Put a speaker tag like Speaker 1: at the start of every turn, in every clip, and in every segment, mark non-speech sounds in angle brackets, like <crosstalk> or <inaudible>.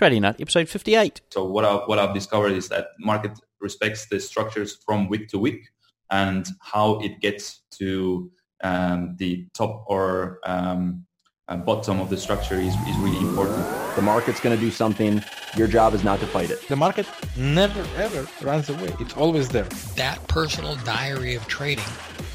Speaker 1: Trading Nut, episode 58.
Speaker 2: So what, I, what I've discovered is that market respects the structures from week to week and how it gets to um, the top or um, uh, bottom of the structure is, is really important.
Speaker 3: The market's going to do something. Your job is not to fight it.
Speaker 4: The market never ever runs away. It's always there.
Speaker 5: That personal diary of trading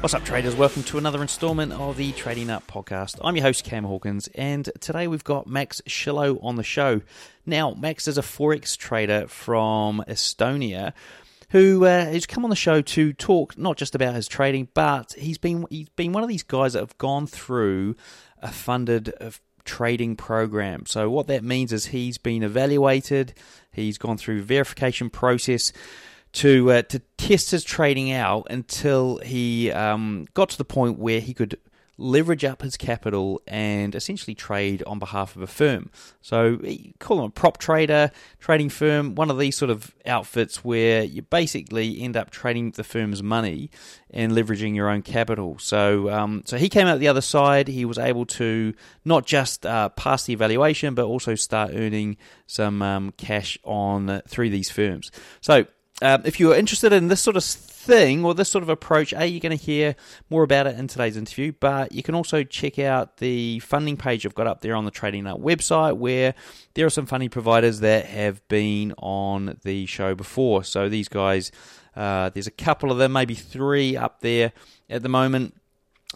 Speaker 1: What's up, traders? Welcome to another installment of the Trading Nut podcast. I'm your host, Cam Hawkins, and today we've got Max Schillo on the show. Now, Max is a Forex trader from Estonia who uh, has come on the show to talk not just about his trading, but he's been he's been one of these guys that have gone through a funded uh, trading program. So what that means is he's been evaluated, he's gone through verification process to uh, to test his trading out until he um, got to the point where he could leverage up his capital and essentially trade on behalf of a firm. So call him a prop trader, trading firm, one of these sort of outfits where you basically end up trading the firm's money and leveraging your own capital. So um, so he came out the other side. He was able to not just uh, pass the evaluation, but also start earning some um, cash on through these firms. So um, if you're interested in this sort of thing or this sort of approach, A, you're going to hear more about it in today's interview, but you can also check out the funding page I've got up there on the Trading Nut website where there are some funding providers that have been on the show before. So these guys, uh, there's a couple of them, maybe three up there at the moment.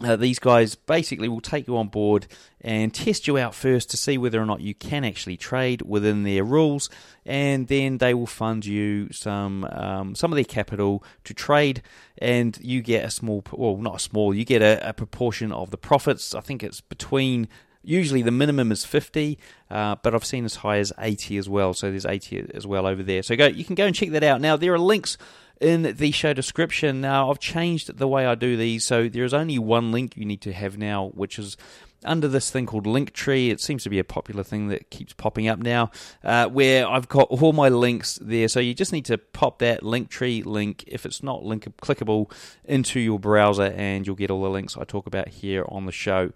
Speaker 1: Uh, these guys basically will take you on board and test you out first to see whether or not you can actually trade within their rules, and then they will fund you some um, some of their capital to trade, and you get a small, well, not a small, you get a, a proportion of the profits. I think it's between usually the minimum is 50 uh, but i've seen as high as 80 as well. So there's 80 as well over there. So go you can go and check that out. Now there are links in the show description. Now, I've changed the way I do these, so there is only one link you need to have now, which is under this thing called Linktree. It seems to be a popular thing that keeps popping up now, uh, where I've got all my links there. So you just need to pop that Linktree link, if it's not link clickable, into your browser, and you'll get all the links I talk about here on the show.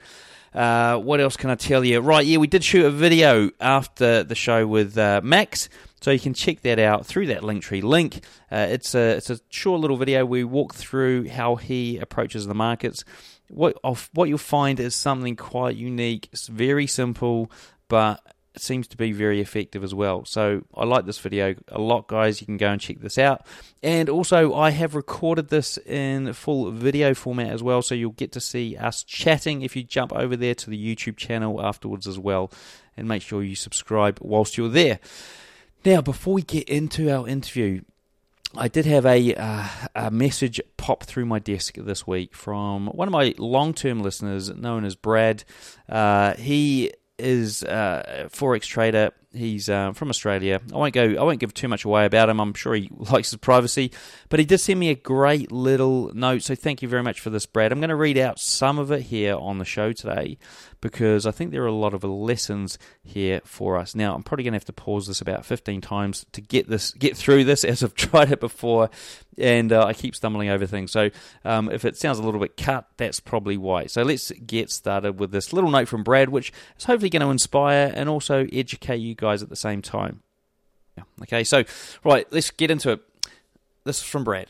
Speaker 1: Uh, what else can I tell you? Right, yeah, we did shoot a video after the show with uh, Max. So you can check that out through that Linktree link. Uh, it's a it's a short little video. We walk through how he approaches the markets. What what you'll find is something quite unique. It's very simple, but it seems to be very effective as well. So I like this video a lot, guys. You can go and check this out. And also, I have recorded this in full video format as well, so you'll get to see us chatting if you jump over there to the YouTube channel afterwards as well. And make sure you subscribe whilst you're there. Now, before we get into our interview, I did have a, uh, a message pop through my desk this week from one of my long term listeners known as Brad. Uh, he is uh, a forex trader. He's uh, from Australia. I won't go. I won't give too much away about him. I'm sure he <laughs> likes his privacy, but he did send me a great little note. So thank you very much for this, Brad. I'm going to read out some of it here on the show today because I think there are a lot of lessons here for us. Now, I'm probably going to have to pause this about 15 times to get this, get through this, <laughs> as I've tried it before, and uh, I keep stumbling over things. So, um, if it sounds a little bit cut, that's probably why. So, let's get started with this little note from Brad, which is hopefully going to inspire and also educate you guys at the same time. Okay, so right, let's get into it. This is from Brad.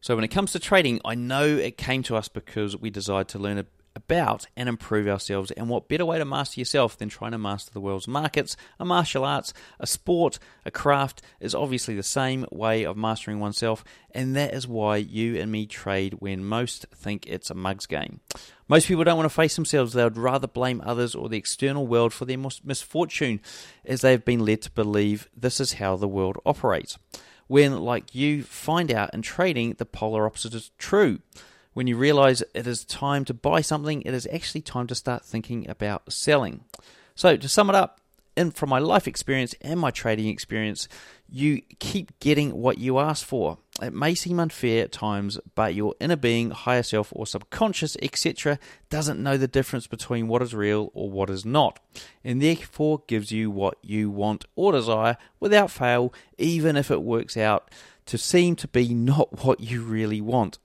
Speaker 1: So, when it comes to trading, I know it came to us because we desired to learn a about and improve ourselves. And what better way to master yourself than trying to master the world's markets? A martial arts, a sport, a craft is obviously the same way of mastering oneself, and that is why you and me trade when most think it's a mugs game. Most people don't want to face themselves, they would rather blame others or the external world for their misfortune, as they have been led to believe this is how the world operates. When, like you, find out in trading the polar opposite is true when you realize it is time to buy something, it is actually time to start thinking about selling. So, to sum it up, and from my life experience and my trading experience, you keep getting what you ask for. It may seem unfair at times, but your inner being, higher self, or subconscious, etc., doesn't know the difference between what is real or what is not, and therefore gives you what you want or desire without fail, even if it works out to seem to be not <laughs> what you really want.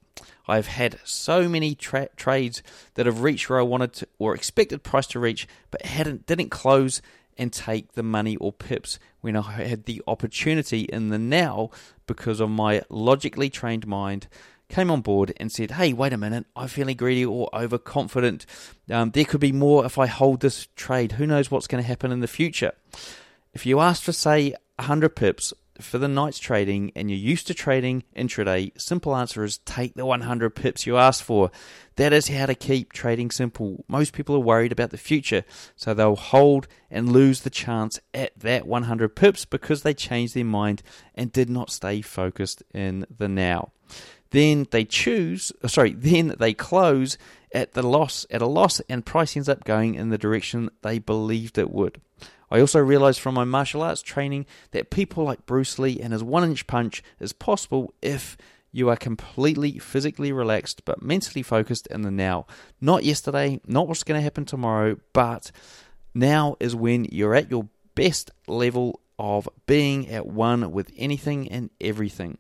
Speaker 1: I've had so many tra- trades that have reached where I wanted to, or expected price to reach, but hadn't didn't close and take the money or pips when I had the opportunity in the now because of my logically trained mind came on board and said, "Hey, wait a minute! I'm feeling greedy or overconfident. Um, there could be more if I hold this trade. Who knows what's going to happen in the future?" If you asked for say 100 pips for the night's trading and you're used to trading intraday, simple answer is take the 100 pips you asked for. That is how to keep trading simple. Most people are worried about the future, so they'll hold and lose the chance at that 100 pips because they changed their mind and did not stay focused in the now. Then they choose, uh, sorry, <laughs> then they close at the loss at a loss and price ends up going in the direction they believed it would. I also realized from my martial arts training that people like Bruce Lee and his one inch punch is possible if you are completely physically relaxed but mentally focused in the now. Not yesterday, not what's going to happen tomorrow, but now is when you're at your best level of being at one with anything and everything.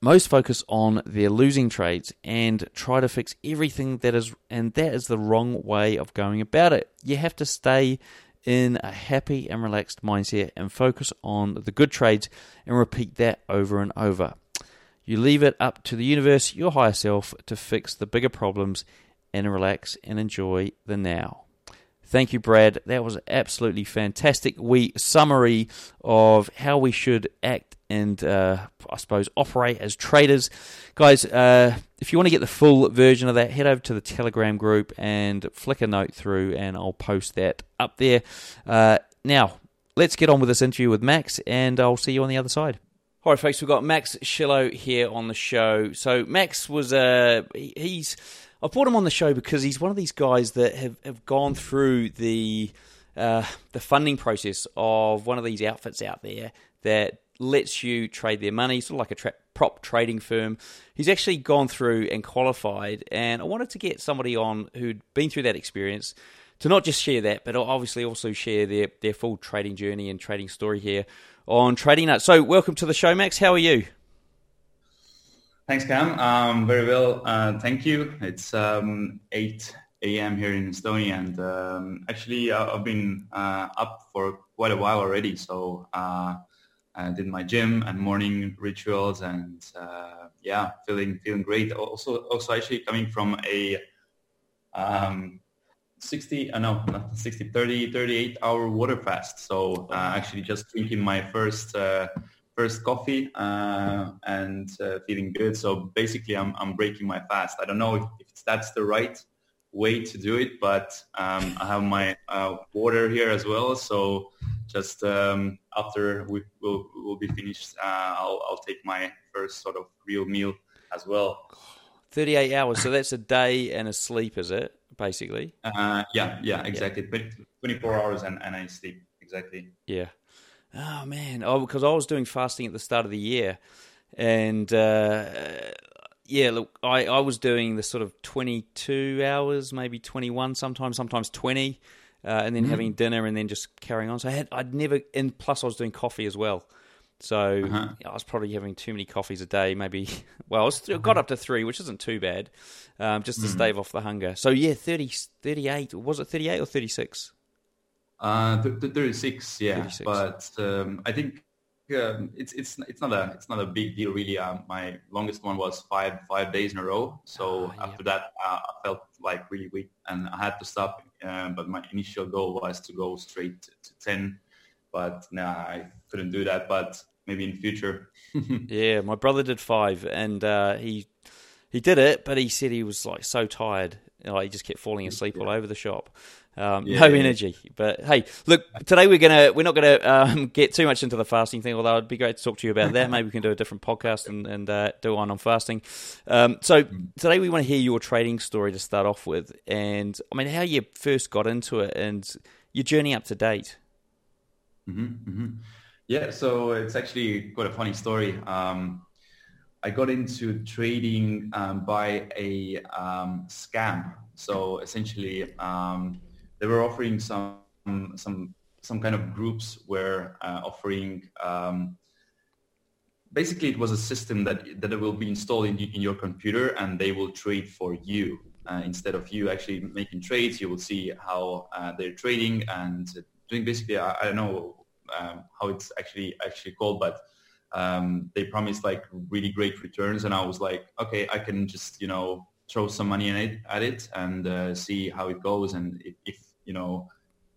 Speaker 1: Most focus on their losing trades and try to fix everything that is, and that is the wrong way of going about it. You have to stay in a happy and relaxed mindset and focus on the good trades and repeat that over and over. You leave it up to the universe, your higher self, to fix the bigger problems and relax and enjoy the now. Thank you, Brad. That was absolutely fantastic. We summary of how we should act and uh, I suppose operate as traders. Guys, uh, if you want to get the full version of that, head over to the Telegram group and flick a note through, and I'll post that up there. Uh, now, let's get on with this interview with Max, and I'll see you on the other side. All right, folks, we've got Max Schillo here on the show. So, Max was, uh, he's, I brought him on the show because he's one of these guys that have, have gone through the, uh, the funding process of one of these outfits out there that lets you trade their money, sort of like a tra- prop trading firm. He's actually gone through and qualified, and I wanted to get somebody on who'd been through that experience to not just share that, but obviously also share their, their full trading journey and trading story here on Trading Nut. So, welcome to the show, Max. How are you?
Speaker 2: Thanks, Cam. Um, very well, uh, thank you. It's um, 8 a.m. here in Estonia, and um, actually, uh, I've been uh, up for quite a while already. So, uh, Did my gym and morning rituals, and uh, yeah, feeling feeling great. Also, also actually coming from a um, 60, uh, no, not 60, 30, 38 hour water fast. So uh, actually just drinking my first uh, first coffee uh, and uh, feeling good. So basically, I'm I'm breaking my fast. I don't know if, if that's the right way to do it, but um, I have my uh, water here as well. So just um, after we will will be finished, uh, I'll I'll take my first sort of real meal as well.
Speaker 1: Thirty eight hours. So that's a day and a sleep, is it? Basically.
Speaker 2: Uh, yeah, yeah, exactly. But twenty four hours and, and I sleep exactly.
Speaker 1: Yeah. Oh man. Oh, because I was doing fasting at the start of the year, and uh, yeah, look, I, I was doing the sort of 22 hours, maybe 21 sometimes, sometimes 20, uh, and then mm. having dinner and then just carrying on. So I had, I'd never, and plus I was doing coffee as well. So uh-huh. I was probably having too many coffees a day, maybe. <laughs> Well, I was th- got up to three, which isn't too bad, um, just to mm. stave off the hunger. So yeah, 30, 38, was it 38 or 36?
Speaker 2: Uh, th- th- 36, yeah. 36. But um, I think um, it's it's it's not a it's not a big deal really. Um, my longest one was five five days in a row. So ah, after that, uh, I felt like really weak and I had to stop. Uh, but my initial goal was to go straight to, to ten, but nah, I couldn't do that. But maybe in future. <laughs>
Speaker 1: yeah, my brother did five, and uh, he he did it, but he said he was like so tired. You know, he just kept falling asleep yeah. all over the shop. Um, yeah, no energy. But hey, look, today we're gonna we're not gonna um, get too much into the fasting thing. Although it'd be great to talk to you about that. <laughs> Maybe we can do a different podcast and, and uh, do one on fasting. Um, so today we want to hear your trading story to start off with, and I mean how you first got into it and your journey up to date.
Speaker 2: Mm-hmm, mm-hmm. Yeah, so it's actually quite a funny story. Um, I got into trading um, by a um, scam. So essentially, um, they were offering some some some kind of groups were uh, offering. Um, basically, it was a system that that will be installed in, in your computer, and they will trade for you uh, instead of you actually making trades. You will see how uh, they're trading and doing basically. I, I don't know um, how it's actually actually called, but um, they promised like really great returns, and I was like, okay, I can just you know throw some money it, at it and uh, see how it goes, and if, if, you know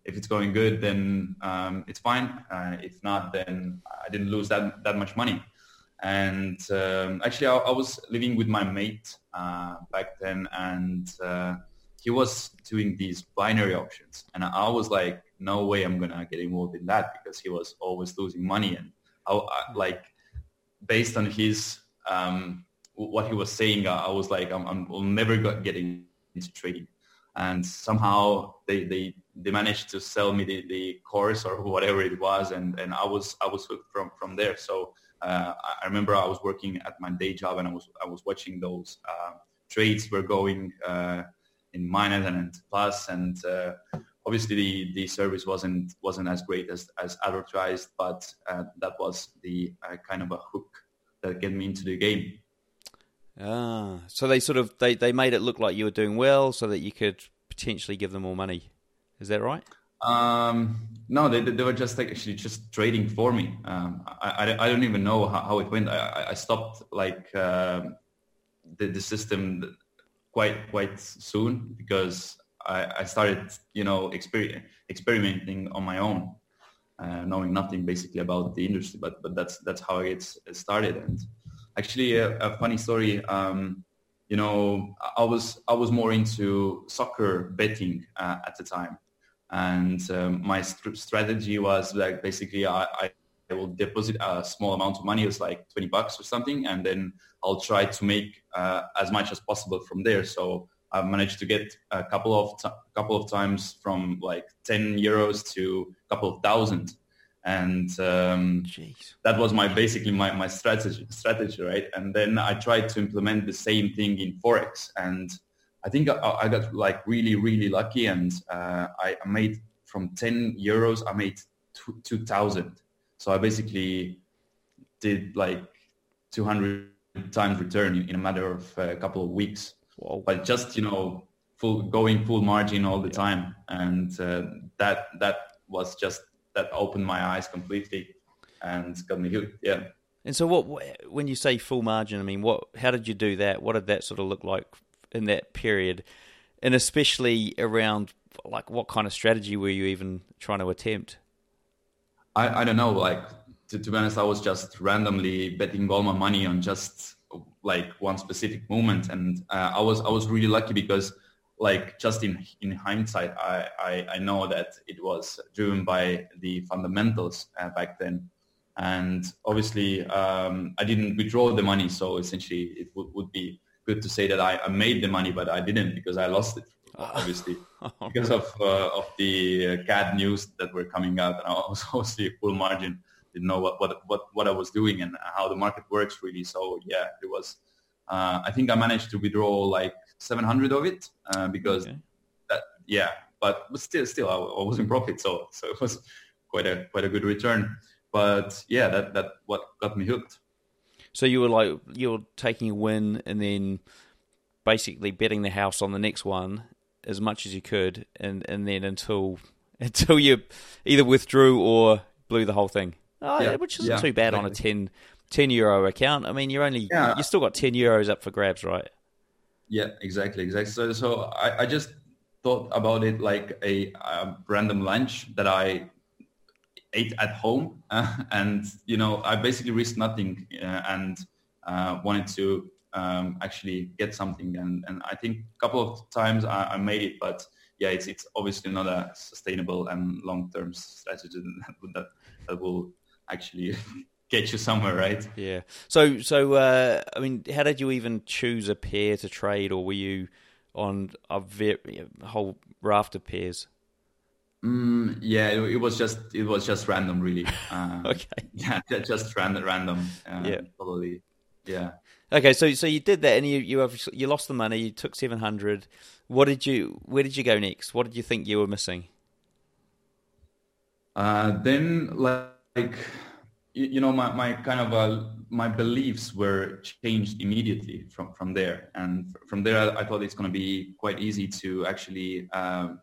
Speaker 2: if it's going good, then um, it's fine. Uh, if not, then I didn't lose that that much money. And um, actually, I, I, was living with my mate uh, back then, and uh, he was doing these binary options, and I was like, no way, I'm gonna get involved in that because he was always losing money and I, I, like based on his um, what he was saying, I, I was like, I'm, I'm will never get into trading. And somehow they, they, they managed to sell me the, the course or whatever it was, and, and I was I was hooked from from there. So uh, I remember I was working at my day job, and I was I was watching those uh, trades were going uh, in minus and plus, and uh, obviously the, the service wasn't wasn't as great as, as advertised, but uh, that was the uh, kind of a hook that get me into the game.
Speaker 1: Ah, so they sort of they, they made it look like you were doing well, so that you could potentially give them more money. Is that right?
Speaker 2: Um, no, they, they were just like actually just trading for me. Um, I, I, I, don't even know how, how it went. I, I stopped like uh, the, the system quite quite soon because I, I started, you know, exper- experimenting on my own, uh, knowing nothing basically about the industry. But but that's that's how it started. And actually, a, a funny story. Um, you know, I was I was more into soccer betting uh, at the time, and um, my st- strategy was like basically I, I will deposit a small amount of money, it's like 20 bucks or something, and then I'll try to make uh, as much as possible from there. So I've managed to get a couple of t- couple of times from like 10 euros to a couple of thousand, and um, that was my basically my, my strategy strategy right. And then I tried to implement the same thing in forex, and I think I, I got like really really lucky, and uh, I made from 10 euros I made 2,000. So I basically did like 200 times return in a matter of a couple of weeks Whoa. but just you know full going full margin all the time and uh, that that was just that opened my eyes completely and got me hooked yeah.
Speaker 1: And so what when you say full margin i mean what how did you do that? What did that sort of look like in that period? And especially around like what kind of strategy were you even trying to attempt?
Speaker 2: I, I don't know like to, to be honest i was just randomly betting all my money on just like one specific moment. And uh, i was i was really lucky because like just in in hindsight i i, I know that it was driven by the fundamentals uh, back then. And obviously um, i didn't withdraw the money so essentially it would, would be good to say that I, I made the money but i didn't because i lost it obviously <laughs> because of uh, of the uh, CAD news that were coming out. And I was <laughs> obviously full margin didn't know what, what, what, what I was doing and how the market works really. So yeah, it was, uh, I think I managed to withdraw like 700 of it uh, because okay. that, yeah, but, but still, still I, I, was in profit. So, so it was quite a, quite a good return. But yeah, that, that what got me hooked.
Speaker 1: So you were like, you were taking a win and then basically betting the house on the next one as much as you could and, and then until, <laughs> until you either withdrew or blew the whole thing. Oh, yeah. which isn't yeah, too bad exactly. on a 10, 10 euro account. I mean, you're only yeah. you still got ten euros up for grabs, right?
Speaker 2: Yeah, exactly, exactly. So, so I, I just thought about it like a, a random lunch that I ate at home, uh, <laughs> and you know, I basically risked nothing uh, and uh, wanted to um, actually get something. And, and I think a couple of times I, I made it, but yeah, it's it's obviously not a sustainable and long term strategy <laughs> that that will actually get you somewhere, right?
Speaker 1: Yeah. So, so uh, I mean, how did you even choose a pair to trade, or were you on a, very, a whole raft of pairs?
Speaker 2: Mm, yeah, it, it, was just it was just random, really.
Speaker 1: Uh, <laughs> okay. <laughs>
Speaker 2: Yeah, just random, random. Uh, yeah. Yeah.
Speaker 1: Okay, so so you did that, and you you you lost the money. You took seven hundred. What did you? Where did you go next? What did you think you were missing?
Speaker 2: Uh, then, like, you, know, my, my kind of uh, my beliefs were changed immediately from from there, and from there, I, I thought it's going to be quite easy to actually um,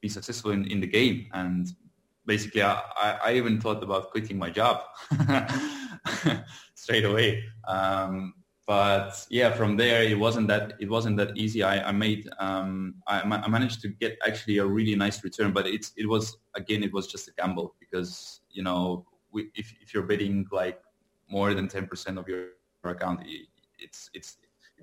Speaker 2: be successful in, in the game. And basically, I, I even thought about quitting my job <laughs> straight away. Um, but yeah, from there it wasn't that it wasn't that easy. I, I made um, I, I, managed to get actually a really nice return, but it's it was again it was just a gamble because you know if if you're betting like more than ten percent of your account, it's it's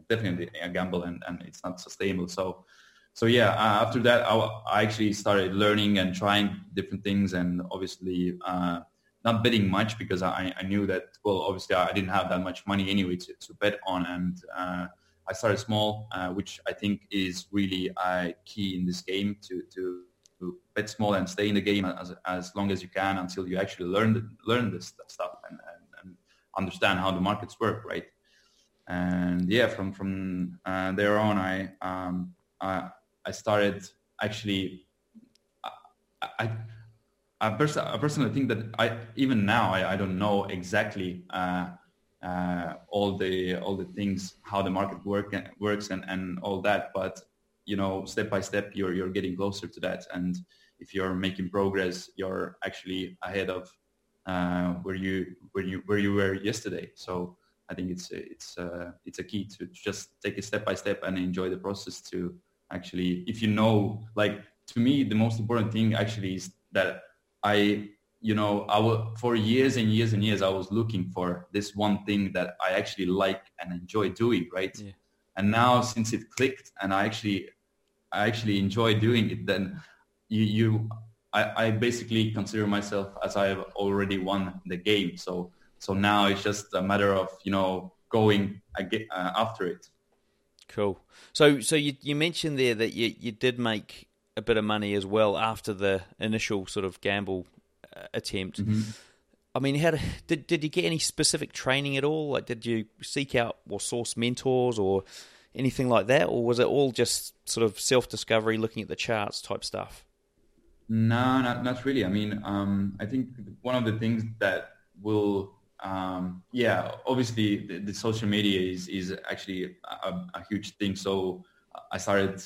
Speaker 2: definitely a gamble and, and it's not sustainable. So so yeah, uh, after that, I, I, actually started learning and trying different things, and obviously uh, not betting much because I, I, knew that well, obviously I didn't have that much money anyway to, to bet on, and uh, I started small, uh, which I think is really uh, key in this game to, to, bet small and stay in the game as as long as you can until you actually learn the, learn this stuff and, and, and understand how the markets work, right? And yeah, from from uh, there on, I um, I I started actually. I, I, I, pers- I personally think that I even now I, I don't know exactly uh, uh, all the all the things how the market work works and, and all that, but you know step by step you're you're getting closer to that, and if you're making progress, you're actually ahead of uh, where you where you where you were yesterday. So I think it's it's uh, it's a key to just take it step by step and enjoy the process to actually if you know like to me the most important thing actually is that i you know i will for years and years and years i was looking for this one thing that i actually like and enjoy doing right yeah. And now since it clicked and i actually i actually enjoy doing it then you you I, I basically consider myself as i have already won the game so so now it's just a matter of you know going uh, after it
Speaker 1: Cool. So, so you you mentioned there that you you did make a bit of money as well after the initial sort of gamble uh, attempt. Mm-hmm. I mean, how did did you get any specific training at all? Like, did you seek out or source mentors or anything like that, or was it all just sort of self discovery, looking at the charts type stuff?
Speaker 2: No, not not really. I mean, um, I think one of the things that will um, yeah, obviously the, the, social media is, is actually a, a, huge thing. So I started,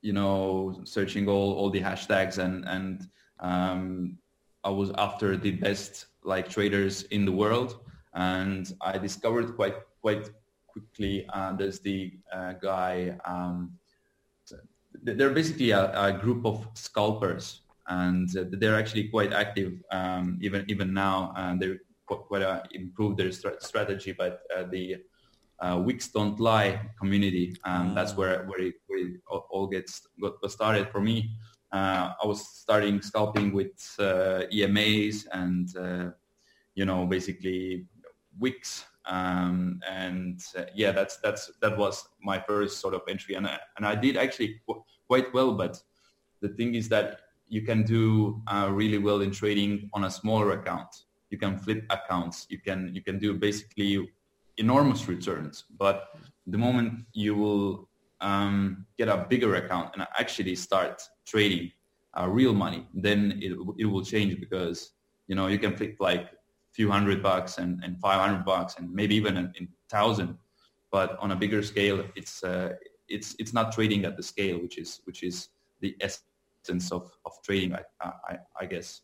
Speaker 2: you know, searching all, all the hashtags and, and um, I was after the best like traders in the world. And I discovered quite, quite quickly, uh, there's the uh, guy, um, they're basically a, a, group of scalpers and they're actually quite active um, even, even now. And they're quite uh, improved their strategy, but uh, the uh, Wicks Don't Lie community, um, that's where where it, where it, all gets got started for me. Uh, I was starting scalping with uh, EMAs and uh, you know basically Wicks, um, and yeah, that's that's that was my first sort of entry, and I, and I did actually qu- quite well. But the thing is that you can do really well in trading on a smaller account you can flip accounts, you can you can do basically enormous returns. But the moment you will um, get a bigger account and actually start trading uh, real money, then it, it will change because you know you can flip like a few hundred bucks and, and 500 bucks and maybe even in thousand. But on a bigger scale, it's uh, it's it's not trading at the scale, which is which is the essence of, of trading, I, I, I guess.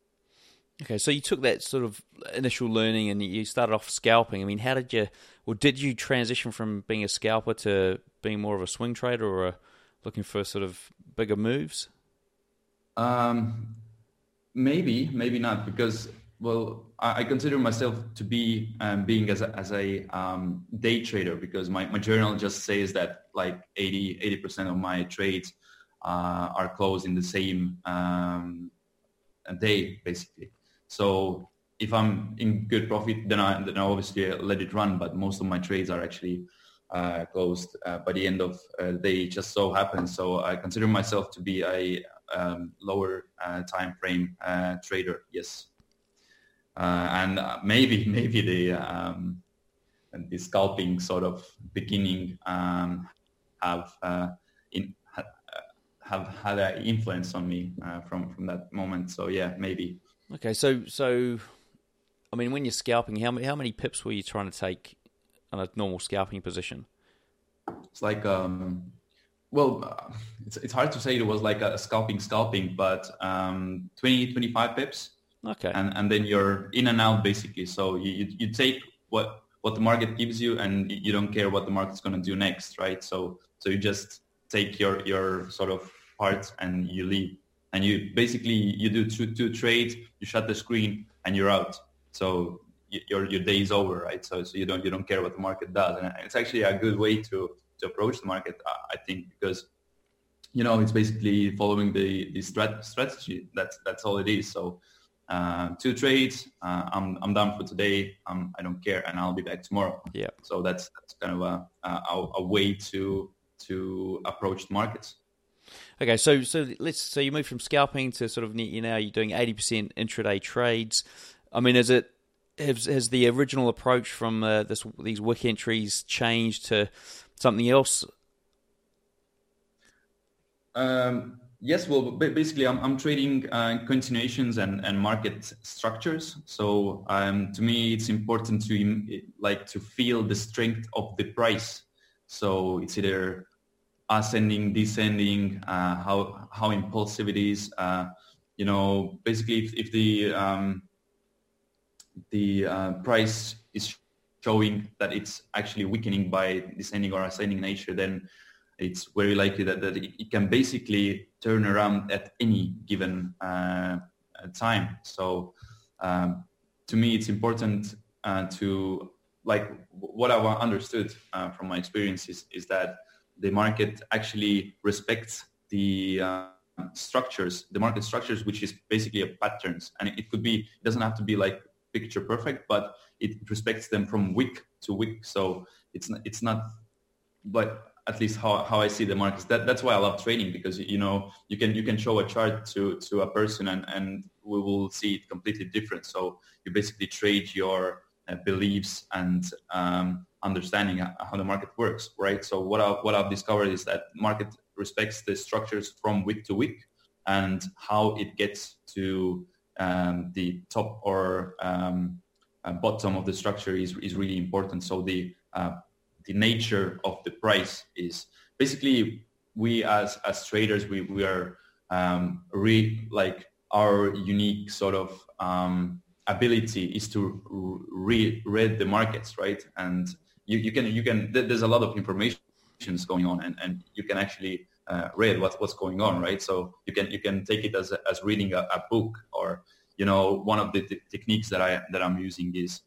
Speaker 1: Okay, so you took that sort of initial learning and you started off scalping. I mean, how did you, or did you transition from being a scalper to being more of a swing trader or a, looking for sort of bigger moves?
Speaker 2: Um, maybe, maybe not, because well, I, I consider myself to be um, being as a, as a um, day trader because my, my journal just says that like 80 percent of my trades uh, are closed in the same um, day, basically. So if I'm in good profit, then I then I obviously let it run. But most of my trades are actually uh, closed uh, by the end of uh, the day. It just so happens. So I consider myself to be a um, lower uh, time frame uh, trader. Yes, uh, and uh, maybe <laughs> maybe the um, the scalping sort of beginning um, have uh, in ha, have had an influence on me uh, from from that moment. So yeah, maybe.
Speaker 1: Okay, so so I mean, when you're scalping, how many how many pips were you trying to take on a normal scalping position?
Speaker 2: It's like um, well, uh, it's it's hard to say it was like a scalping scalping, but um, 20, 25 pips.
Speaker 1: Okay.
Speaker 2: And and then you're in and out basically. So you you, you take what what the market gives you, and you don't care what the market's going to do next, right? So so you just take your your sort of part and you leave, and you basically you do two two trades, you shut the screen, and you're out. So your your day is over, right? So so you don't you don't care what the market does, and it's actually a good way to to approach the market, I think, because you know it's basically following the the strat- strategy. That's that's all it is. So uh, two trades. Uh, I'm I'm done for today. Um, I don't care, and I'll be back tomorrow.
Speaker 1: Yeah.
Speaker 2: So that's that's kind of a a, a way to to approach the markets.
Speaker 1: Okay, so so let's so you move from scalping to sort of you know you're doing eighty percent intraday trades. I mean, is it has, has the original approach from uh, this these wick entries changed to something else?
Speaker 2: Um, yes, well, basically, I'm, I'm trading uh, continuations and, and market structures. So um, to me, it's important to like to feel the strength of the price. So it's either ascending, descending, uh, how how impulsive it is. Uh, you know, basically, if, if the um, the uh, price showing that it's actually weakening by descending or ascending nature, then it's very likely that, that it, can basically turn around at any given uh, time. So um, to me, it's important uh, to like what I've understood uh, from my experiences is that the market actually respects the uh, structures, the market structures, which is basically a patterns. And it could be, it doesn't have to be like picture perfect, but it respects them from week to week. So it's not, it's not, but at least how, how I see the markets. That, that's why I love trading because you know you can you can show a chart to to a person and and we will see it completely different. So you basically trade your uh, beliefs and um, understanding how the market works, right? So what I what I've discovered is that market respects the structures from week to week and how it gets to um, the top or um, uh, bottom of the structure is is really important. So the uh, the nature of the price is basically we as as traders we we are um, re like our unique sort of um, ability is to re- read the markets right and you, you can you can there's a lot of information going on and, and you can actually uh, read what's what's going on right so you can you can take it as as reading a, a book or you know one of the t- techniques that I that I'm using is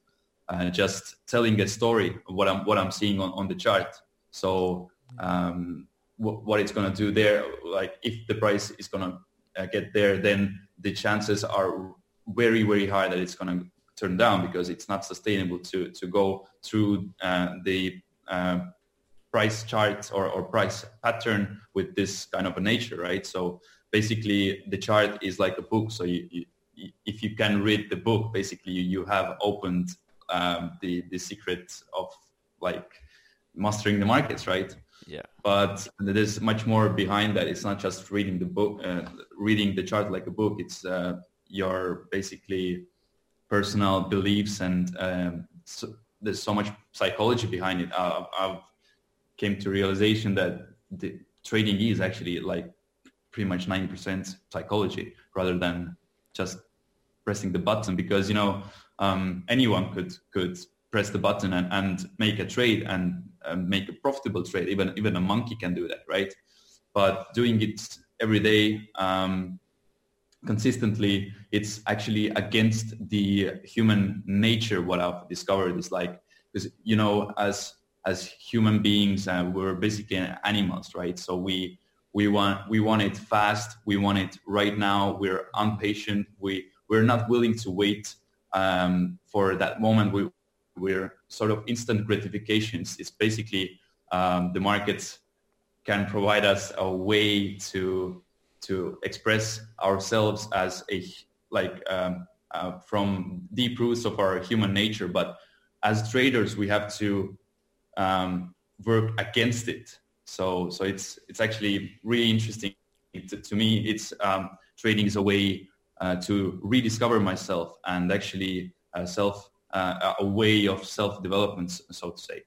Speaker 2: uh, just telling a story of what I'm what I'm seeing on, on the chart. So um, w- what it's to do there, like if the price is to uh, get there, then the chances are very very high that it's to turn down because it's not sustainable to to go through uh, the uh, price chart or, or price pattern with this kind of a nature, right? So basically, the chart is like a book. So you, you if you can read the book, basically you, you have opened um, the the secret of like mastering the markets, right?
Speaker 1: Yeah.
Speaker 2: But there's much more behind that. It's not just reading the book, uh, reading the chart like a book. It's uh, your basically personal beliefs and um, so there's so much psychology behind it. Uh, I've came to realization that the trading is actually like pretty much 90% psychology rather than just pressing the button because you know um, anyone could could press the button and, and make a trade and make a profitable trade. Even even a monkey can do that, right? But doing it every day um, consistently, it's actually against the human nature. What I've discovered is like because you know as as human beings, uh, we're basically animals, right? So we we want we want it fast. We want it right now. We're impatient. We we're not willing to wait um, for that moment. We, we're sort of instant gratifications. It's basically um, the markets can provide us a way to to express ourselves as a like um, uh, from deep roots of our human nature. But as traders, we have to um, work against it. So so it's it's actually really interesting. It, to me, it's um, trading is a way uh, to rediscover myself and actually uh, self uh, a way of self development, so to say.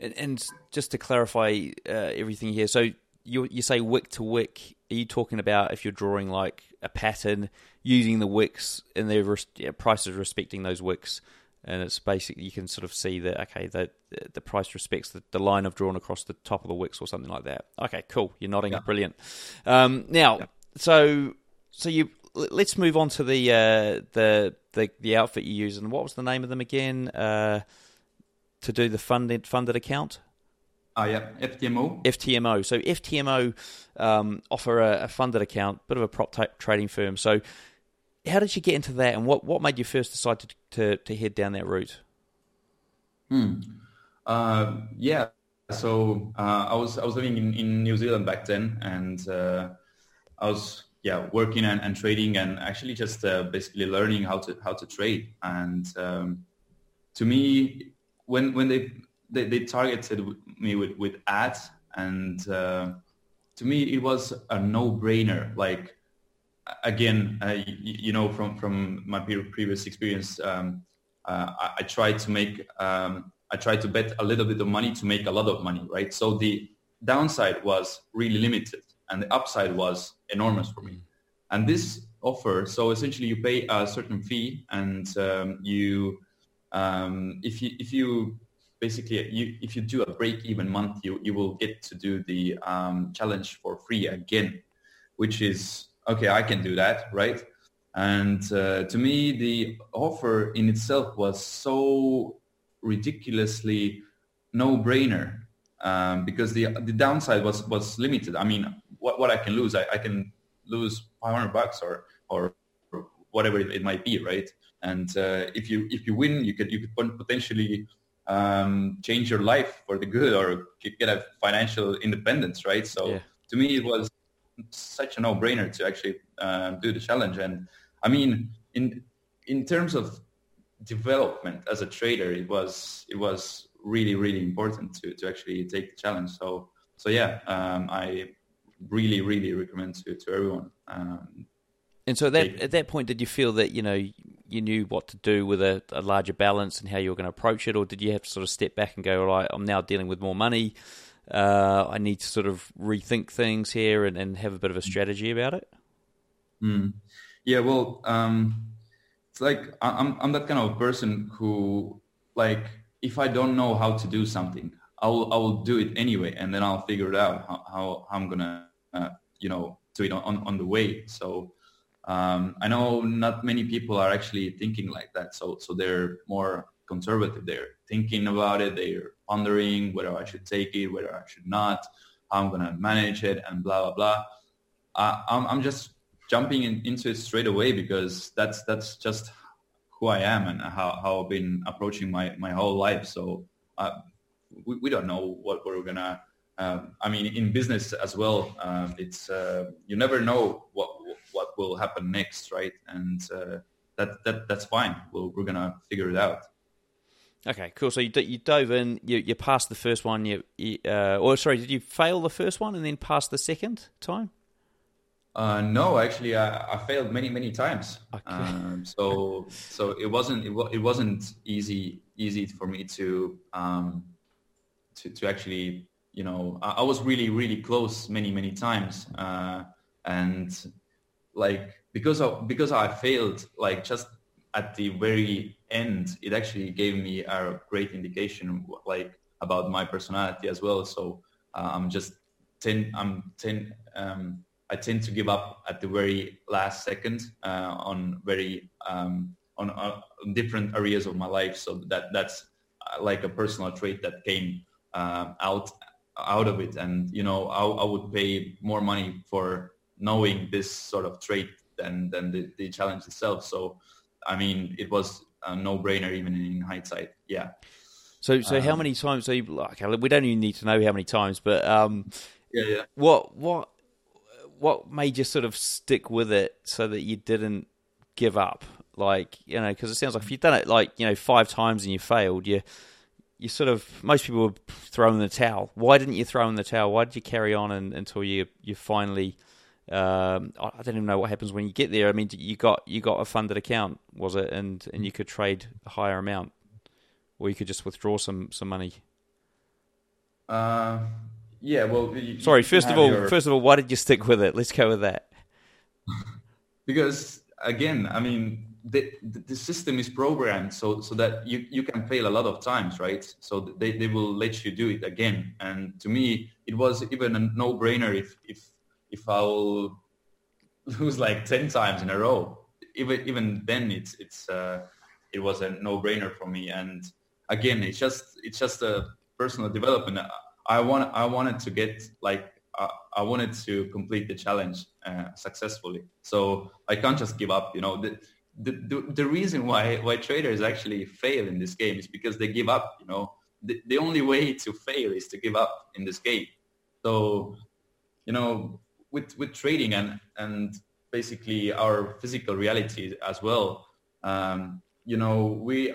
Speaker 1: And, and just to clarify uh, everything here, so you you say wick to wick. Are you talking about if you're drawing like a pattern using the wicks and their res- prices respecting those wicks? And it's basically you can sort of see that okay, the the price respects the, the line I've drawn across the top of the wicks or something like that. Okay, cool. You're nodding. Yeah. Brilliant. Um, now, yeah. so so you let's move on to the uh, the the the outfit you use and what was the name of them again? Uh, to do the funded funded account.
Speaker 2: Oh yeah, FTMO.
Speaker 1: FTMO. So FTMO um, offer a, a, funded account, bit of a prop type trading firm. So how did you get into that, and what, what made you first decide to, to, to head down that route?
Speaker 2: Hmm. Uh, yeah. So uh, I was I was living in, in New Zealand back then, and uh, I was yeah working and, and trading, and actually just uh, basically learning how to how to trade. And um, to me, when when they they, they targeted me with, with ads and uh, to me it was a no-brainer like again uh, you, you, know from from my previous experience um, uh, I, I, tried to make um, I tried to bet a little bit of money to make a lot of money right? So the downside was really limited and the upside was enormous for me. And this offer so essentially you pay a certain fee and um, you um, if you if you basically you, if you do a break even month, you, you will get to do the um, challenge for free again, which is, okay, I can do that, right? And uh, to me, the offer in itself was so ridiculously no-brainer um, because the the downside was was limited. I mean, what, what I can lose, I, I can lose 500 bucks or or whatever it, might be, right? And uh, if you if you win, you could you could potentially um, change your life for the good or get a financial independence, right? So yeah. to me, it was such a no-brainer to actually uh, do the challenge. And I mean, in in terms of development as a trader, it was it was really really important to to actually take the challenge. So so yeah, um, I really really recommend to to everyone. Um,
Speaker 1: and so that, at that point, did you feel that you know you knew what to do with a, a, larger balance and how you were going to approach it, or did you have to sort of step back and go, all right, I'm now dealing with more money. Uh, I need to sort of rethink things here and, and, have a bit of a strategy about it.
Speaker 2: Mm. Yeah, well, um, it's like I'm I'm that kind of person who like if I don't know how to do something, I will I will do it anyway, and then I'll figure it out how, how, I'm gonna uh, you know do it on, on the way. So um, I know not many people are actually thinking like that, so so they're more conservative. They're thinking about it. They're pondering whether I should take it, whether I should not, how I'm gonna manage it, and blah blah blah. I'm, I'm just jumping in, into it straight away because that's that's just who I am and how, how I've been approaching my, my whole life. So uh, we, we don't know what we're gonna. Um, I mean, in business as well, um, it's uh, you never know what what will happen next, right? And uh, that that that's fine. We'll, we're gonna figure it out.
Speaker 1: Okay, cool. So you, you dove in, you, you passed the first one, you, you uh, or sorry, did you fail the first one and then pass the second time?
Speaker 2: Uh, no, actually, I, I, failed many, many times. Okay. Um, so, so it wasn't it, it, wasn't easy easy for me to um, to to actually, you know, I, I, was really, really close many, many times, uh, and like because of because I failed like just at the very end, it actually gave me a great indication like about my personality as well. So uh, I'm just ten. I'm ten. Um, I tend to give up at the very last second uh, on very um, on, uh, different areas of my life. So that that's uh, like a personal trait that came uh, out out of it. And you know, I, I would pay more money for knowing this sort of trait than than the, the challenge itself. So, I mean, it was a no-brainer even in hindsight. Yeah.
Speaker 1: So, so um, how many times? So, you, okay, we don't even need to know how many times, but um,
Speaker 2: yeah, yeah.
Speaker 1: What, what, what made you sort of stick with it so that you didn't give up? Like you know, because it sounds like if you've done it like you know five times and you failed, you you sort of most people would throw in the towel. Why didn't you throw in the towel? Why did you carry on and, until you you finally? Um, I don't even know what happens when you get there. I mean, you got you got a funded account, was it? And and you could trade a higher amount, or you could just withdraw some some money.
Speaker 2: Uh, yeah. Well, you,
Speaker 1: sorry.
Speaker 2: you
Speaker 1: first of all,
Speaker 2: your...
Speaker 1: first of all, why did you stick with it? Let's go with that. <laughs>
Speaker 2: because again, I mean, the, the system is programmed so so that you, you can fail a lot of times, right? So they, they will let you do it again. And to me, it was even a no-brainer if if if I'll lose like ten times in a row. Even even then, it's it's uh, it was a no-brainer for me. And again, it's just it's just a personal development. I want I wanted to get like I, I wanted to complete the challenge uh, successfully. So I can't just give up. You know. The, the, the, the reason why why traders actually fail in this game is because they give up. You know, the, the only way to fail is to give up in this game. So, you know, with with trading and and basically our physical reality as well. Um, you know, we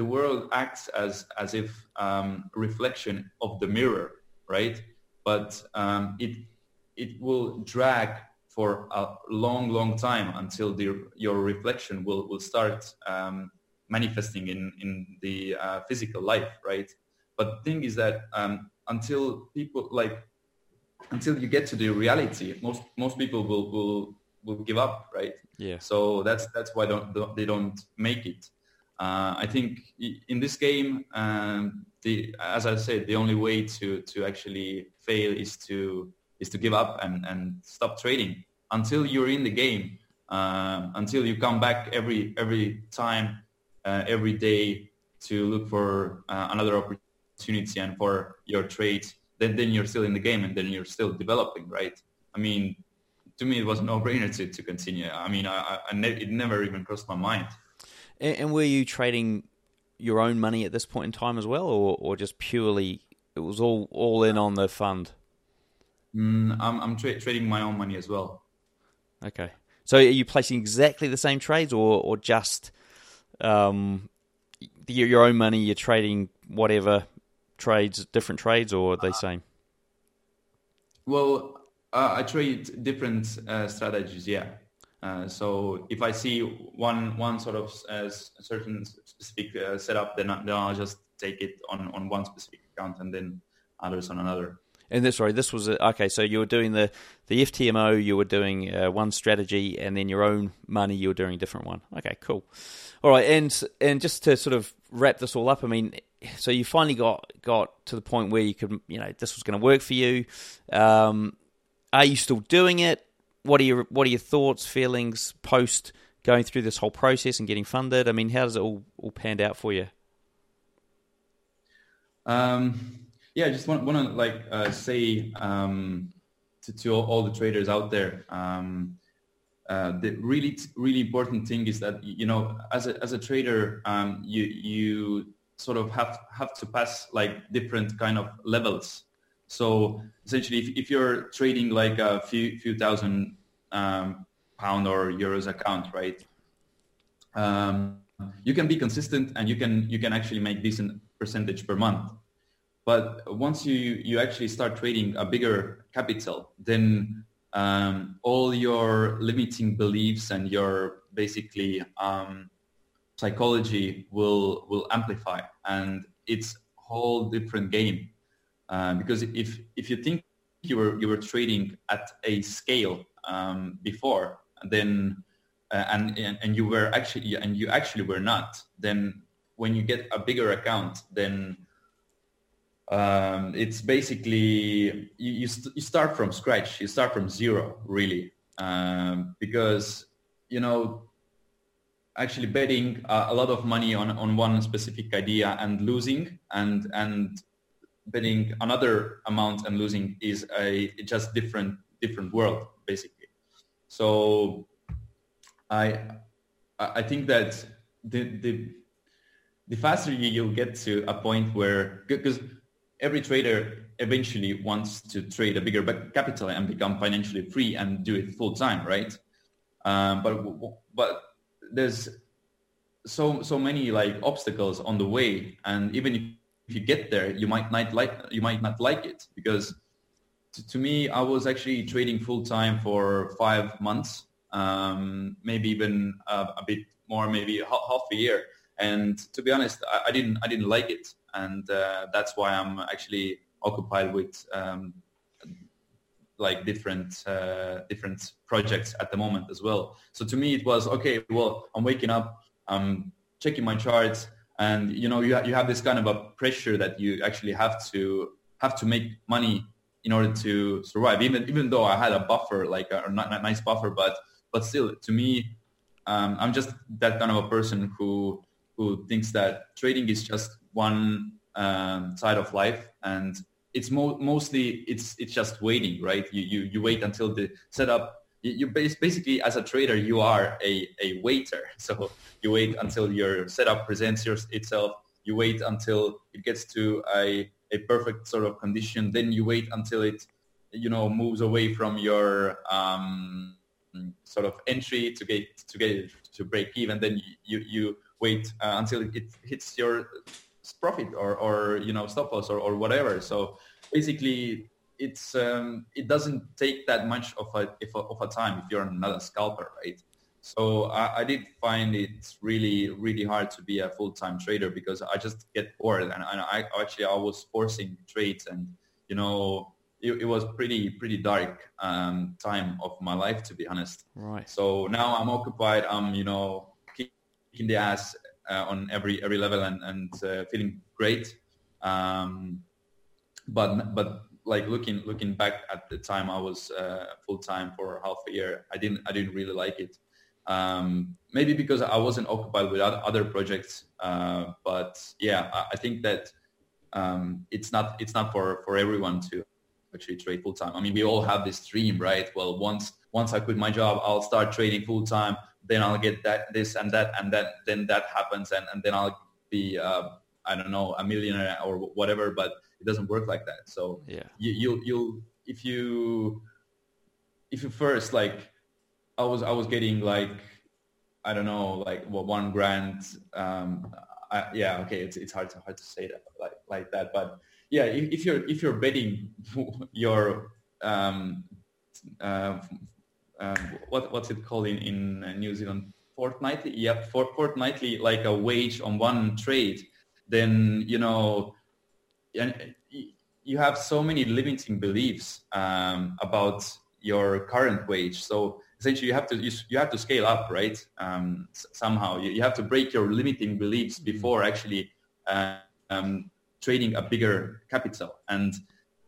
Speaker 2: the world acts as as if um, reflection of the mirror, right? But um, it it will drag for a long, long time until the, your reflection will, will start um, manifesting in, in the uh, physical life, right? But the thing is that um, until people like, until you get to the reality, most most people will will will give up, right?
Speaker 1: Yeah.
Speaker 2: So that's that's why don't, they don't make it. Uh, I think in this game, um, the as I said, the only way to to actually fail is to is to give up and and stop trading until you're in the game, uh, until you come back every every time, uh, every day to look for uh, another opportunity and for your trade. Then then you're still in the game and then you're still developing, right? I mean, to me it was no-brainer to, to continue. I mean, I, I ne- it never even crossed my mind.
Speaker 1: And, and were you trading your own money at this point in time as well, or, or just purely it was all all in on the fund?
Speaker 2: Mm, I'm I'm tra- trading my own money as well.
Speaker 1: Okay. So are you placing exactly the same trades, or or just um, your, your own money? You're trading whatever trades, different trades, or are they same?
Speaker 2: Well, uh, I trade different uh, strategies. Yeah. Uh, so if I see one one sort of uh, certain specific uh, setup, then, then I'll just take it on, on one specific account and then others on another.
Speaker 1: And this, sorry, this was a, okay. So you were doing the the FTMO, you were doing uh, one strategy, and then your own money, you were doing a different one. Okay, cool. All right, and and just to sort of wrap this all up, I mean, so you finally got got to the point where you could, you know, this was going to work for you. Um, are you still doing it? What are your what are your thoughts, feelings post going through this whole process and getting funded? I mean, how does it all all panned out for you?
Speaker 2: Um yeah, I just want, want to like uh, say um, to, to all, all, the traders out there, um, uh, the really really important thing is that you know as a as a trader, um, you you sort of have have to pass like different kind of levels. So essentially, if, if you're trading like a few few thousand um, pound or euros account, right? Um, you can be consistent and you can you can actually make decent percentage per month. But once you, you actually start trading a bigger capital, then um, all your limiting beliefs and your basically um, psychology will will amplify, and it's a whole different game. Uh, because if if you think you were you were trading at a scale um, before, then uh, and, and and you were actually and you actually were not, then when you get a bigger account, then um, it's basically you, you, st- you, start from scratch. You start from zero, really, um, because you know actually betting uh, a lot of money on, on one specific idea and losing, and and betting another amount and losing is a just different different world basically. So I I think that the the the faster you, get to a point where because every trader eventually wants to trade a bigger capital and become financially free and do it full time, right? Um, but but there's so so many like obstacles on the way, and even if, you get there, you might not like you might not like it because to, to me, I was actually trading full time for five months, um, maybe even uh, a bit more, maybe half a year. And to be honest, I, I didn't I didn't like it, and uh, that's why I'm actually occupied with um, like different uh, different projects at the moment as well. So to me, it was okay. Well, I'm waking up, I'm checking my charts, and you know, you ha- you have this kind of a pressure that you actually have to have to make money in order to survive. Even even though I had a buffer, like a, a nice buffer, but but still, to me, um, I'm just that kind of a person who who thinks that trading is just one um, side of life, and it's mo- mostly it's it's just waiting, right? You you you wait until the setup. You, you basically as a trader you are a a waiter, <laughs> so you wait until your setup presents your, itself. You wait until it gets to a a perfect sort of condition. Then you wait until it you know moves away from your um, sort of entry to get to get to break even. Then you you wait uh, until it hits your profit or, or you know stop loss or, or whatever. So basically, it's um, it doesn't take that much of a, of a time if you're not a scalper, right? So I, I, did find it really really hard to be a full time trader because I just get bored and, and I actually I was forcing trades and you know it, it was pretty pretty dark um, time of my life to be honest.
Speaker 1: Right.
Speaker 2: So now I'm occupied. I'm you know kicking the ass uh, on every every level and and uh, feeling great. Um, but but like looking looking back at the time I was uh, full time for half a year, I didn't I didn't really like it. Um, maybe because I wasn't occupied with other projects. Uh, but yeah, I, I think that um, it's not it's not for for everyone to actually trade full time. I mean, we all have this dream, right? Well, once once I quit my job, I'll start trading full time. Then I'll get that this and that and that. Then that happens, and and then I'll be uh, I don't know a millionaire or whatever. But it doesn't work like that. So
Speaker 1: yeah,
Speaker 2: you you you if you if you first like I was I was getting like I don't know like what one grand um I, yeah okay it's it's hard to hard to say that like like that but yeah if, if you're if you're betting <laughs> your um uh, um, what what's it called in in New Zealand fortnightly for fortnightly like a wage on one trade then you know and you have so many limiting beliefs um, about your current wage. So essentially, you have to you, you have to scale up, right? Um, somehow you, you, have to break your limiting beliefs mm-hmm. before actually uh, um, trading a bigger capital. And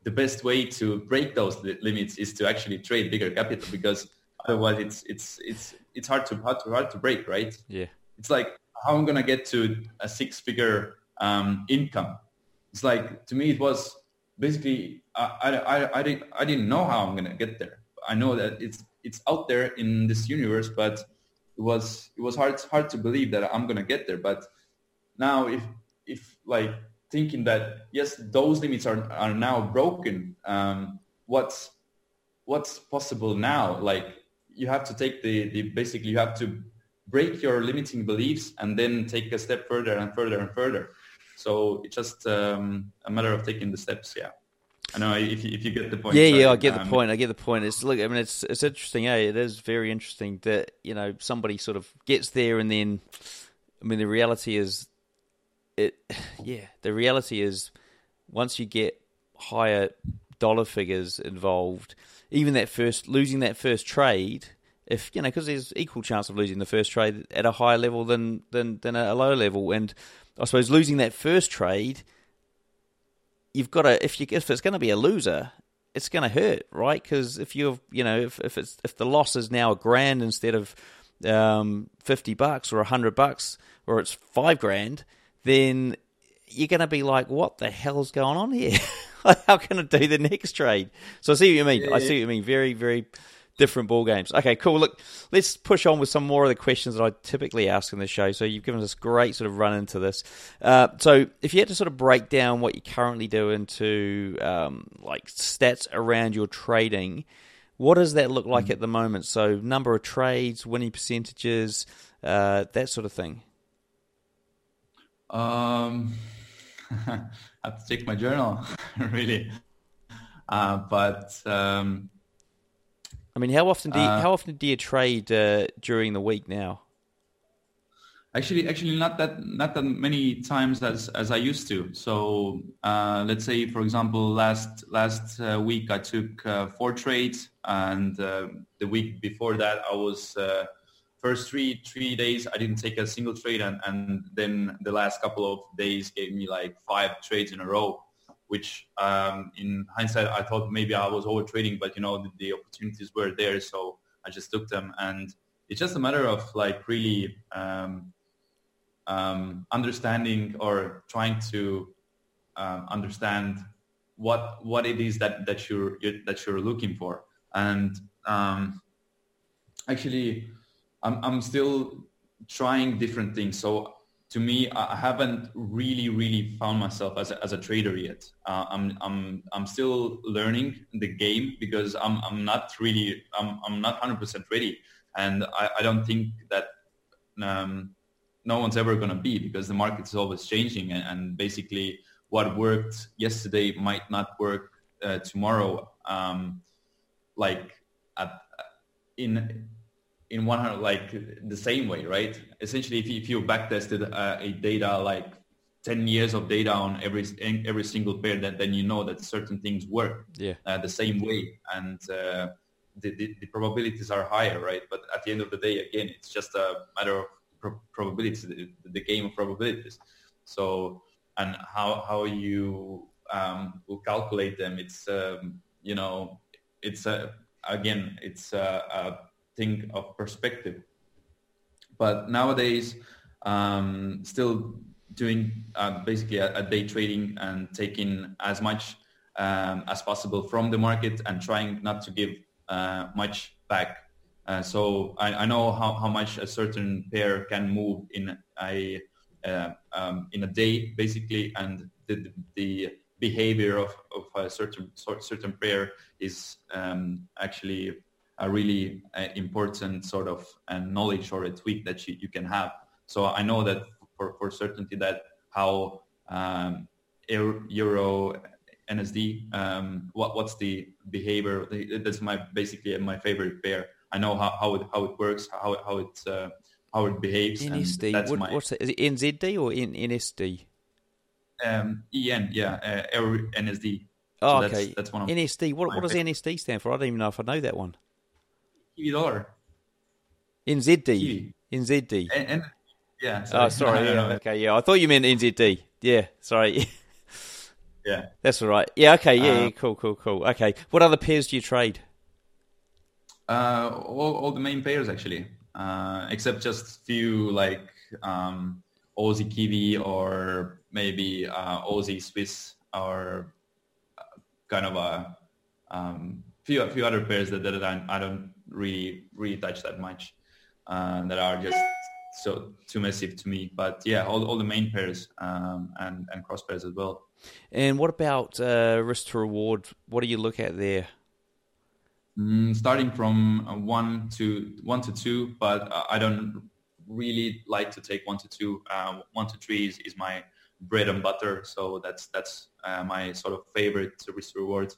Speaker 2: the best way to break those limits is to actually trade bigger capital because otherwise it's it's it's it's hard to hard to hard to break, right?
Speaker 1: Yeah.
Speaker 2: It's like how I'm gonna get to a six-figure um, income it's like to me it was basically I, I, I, didn't, I didn't know how I'm gonna get there. I know that it's it's out there in this universe, but it was it was hard hard to believe that I'm gonna get there. But now if if like thinking that yes those limits are are now broken, um, what's what's possible now? Like you have to take the, the basically you have to break your limiting beliefs and then take a step further and further and further. So it's just um, a matter of taking the steps. Yeah. I know if you, if you get the point.
Speaker 1: Yeah, sorry. yeah, I get um, the point. I get the point. It's look, I mean, it's it's interesting. Yeah, it is very interesting that you know somebody sort of gets there and then, I mean, the reality is, it, <sighs> yeah, the reality is, once you get higher dollar figures involved, even that first losing that first trade, if you know, because there's equal chance of losing the first trade at a higher level than than than a lower level, and I suppose losing that first trade, you've got to if you if it's going to be a loser, it's going to hurt, right? Because if you've you know if if it's if the loss is now a grand instead of um, fifty bucks or a hundred bucks or it's five grand, then you're going to be like, what the hell's going on here? <laughs> How can I do the next trade? So I see what you mean. Yeah, I see what you mean. Very very different ball games. Okay, cool. Look, let's push on with some more of the questions that I typically ask in the show. So you've given us great sort of run into this. Uh, so if you had to sort of break down what you currently do into um, like stats around your trading, what does that look like mm-hmm. at the moment? So number of trades, winning percentages, uh, that sort of thing.
Speaker 2: Um, <laughs> I have to check my journal, <laughs> really. Uh, but um,
Speaker 1: I mean, how often do you, uh, how often do you trade uh, during the week now?
Speaker 2: Actually, actually, not that not that many times as as I used to. So uh, let's say, for example, last last uh, week I took uh, four trades, and uh, the week before that I was first three three days I didn't take a single trade, and and then the last couple of days gave me like five trades in a row which um, in hindsight I thought maybe I was over trading, but you know the, the, opportunities were there, so I just took them. And it's just a matter of like really um, um, understanding or trying to um, understand what what it is that that you're, that you're looking for. And um, actually, I'm I'm still trying different things. So to me, I haven't really, really found myself as a, as a trader yet. Uh, I'm, I'm, I'm still learning the game because I'm, I'm not really, I'm, I'm not 100% ready. And I, I don't think that um, no one's ever going to be because the market is always changing and, and, basically what worked yesterday might not work uh, tomorrow. Um, like at, in in 100 like the same way, right? Essentially, if you, if you backtested uh, a data like 10 years of data on every every single pair, then, then you know that certain things work
Speaker 1: yeah.
Speaker 2: uh, the same way, and uh, the, the, the, probabilities are higher, right? But at the end of the day, again, it's just a matter of pro- probabilities, the, the, game of probabilities. So, and how how you um, will calculate them, it's um, you know, it's a again, it's a, a of perspective. But nowadays, um, still doing uh, basically a, a, day trading and taking as much um, as possible from the market and trying not to give uh, much back. Uh, so I, I, know how, how much a certain pair can move in a uh, um, in a day, basically, and the, the behavior of, of a certain certain pair is um, actually a really uh, important sort of uh, knowledge or a tweak that you, you can have. So I know that for, for certainty that how um, Euro NSD, um, what, what's the behavior? That's my basically my favorite pair. I know how, how it how it works, how how it uh, how it behaves.
Speaker 1: NSD. What, my, what's it? Is it NZD or N, NSD?
Speaker 2: Um, EN, yeah, uh, NSD.
Speaker 1: Oh, so okay. That's, that's one of NSD. What, what does NSD stand for? I don't even know if I know that one.
Speaker 2: Kiwi dollar.
Speaker 1: NZD. Kiwi. NZD.
Speaker 2: And, and yeah. Sorry. Oh,
Speaker 1: sorry. yeah. Okay. Yeah. I thought you meant NZD. Yeah. Sorry. <laughs>
Speaker 2: yeah.
Speaker 1: That's all right. Yeah. Okay. Yeah, um, yeah. Cool. Cool. Cool. Okay. What other pairs do you trade?
Speaker 2: Uh, all, all the main pairs actually, uh, except just few like um, Aussie Kiwi or maybe uh, Aussie Swiss or uh, kind of a um, few a few other pairs that, that I, I don't really really touch that much uh, that are just so too massive to me. But yeah, all, all the main pairs um, and and cross pairs as well.
Speaker 1: And what about uh, risk to reward? What do you look at there?
Speaker 2: Mm, starting from uh, one to one to two, but I don't really like to take one to two. Uh, one to three is, is my bread and butter, so that's that's uh, my sort of favorite risk reward.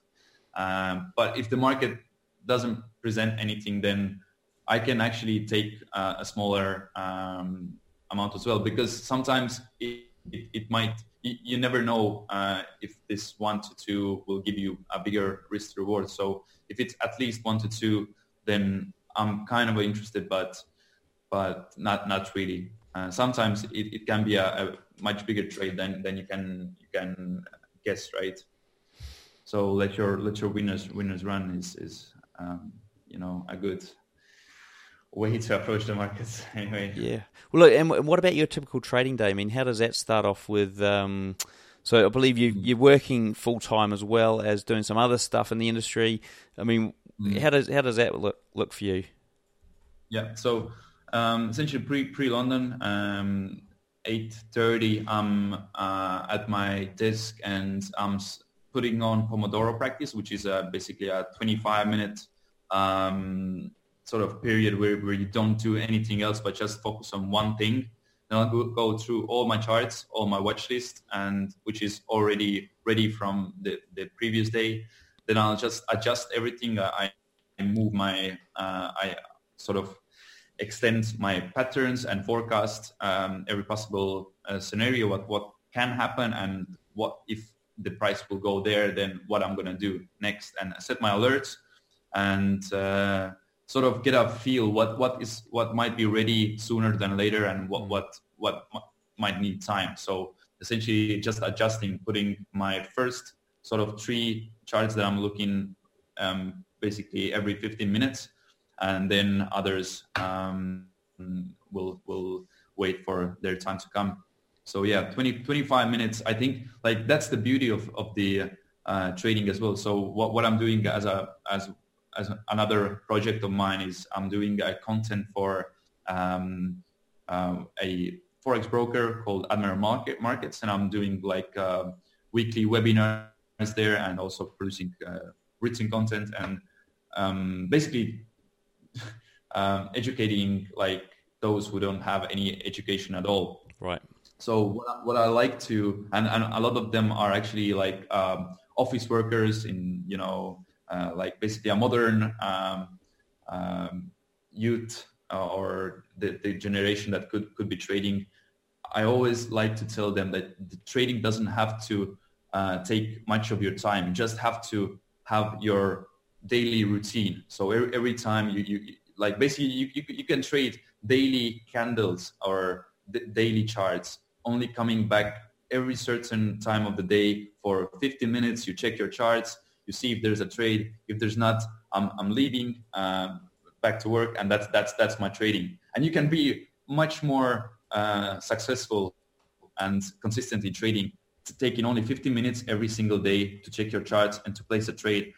Speaker 2: Um, but if the market doesn't present anything, then I can actually take uh, a smaller um, amount as well because sometimes it, it, it might you, you, never know uh, if this one to two will give you a bigger risk reward. So if it's at least one to two, then I'm kind of interested, but but not not really. Uh, sometimes it, it can be a, a, much bigger trade than, than you can you can guess, right? So let your let your winners winners run is is um, you know a good way to approach the markets <laughs> anyway.
Speaker 1: Yeah. Well, look, and what about your typical trading day? I mean, how does that start off with? Um, So I believe you you're working full time as well as doing some other stuff in the industry. I mean,
Speaker 2: Mm.
Speaker 1: how does how does that look look for you?
Speaker 2: Yeah. So um, essentially pre pre London, um, eight thirty, I'm uh, at my desk and I'm putting on Pomodoro practice, which is uh, basically a 25 minute um, sort of period where, where you don't do anything else but just focus on one thing. Then I'll go, go through all my charts, all my watch list, and which is already ready from the, the previous day. Then I'll just adjust everything. I, I move my, uh, I sort of extend my patterns and forecast um, every possible uh, scenario, what, what can happen and what if the price will go there, then what I'm going to do next and set my alerts and uh, sort of get a feel what, what is what might be ready sooner than later and what, what, what might need time. So essentially just adjusting, putting my first sort of three charts that I'm looking um, basically every 15 minutes and then others um, will will wait for their time to come. So yeah, 20, 25 minutes. I think like that's the beauty of of the uh, trading as well. So what, what I'm doing as a as as another project of mine is I'm doing a content for um, um, a forex broker called Admiral Market Markets, and I'm doing like uh, weekly webinars there and also producing uh, written content and um, basically <laughs> um, educating like those who don't have any education at all.
Speaker 1: Right.
Speaker 2: So what I, what I like to, and, and a lot of them are actually like um, office workers in, you know, uh, like basically a modern um, um, youth uh, or the, the generation that could, could be trading. I always like to tell them that the trading doesn't have to uh, take much of your time. You just have to have your daily routine. So every, every time you, you like basically you, you, you can trade daily candles or d- daily charts only coming back every certain time of the day for 15 minutes. You check your charts, you see if there's a trade. If there's not, I'm, I'm leaving um, back to work and that's, that's, that's my trading. And you can be much more uh, successful and consistent in trading taking only 15 minutes every single day to check your charts and to place a trade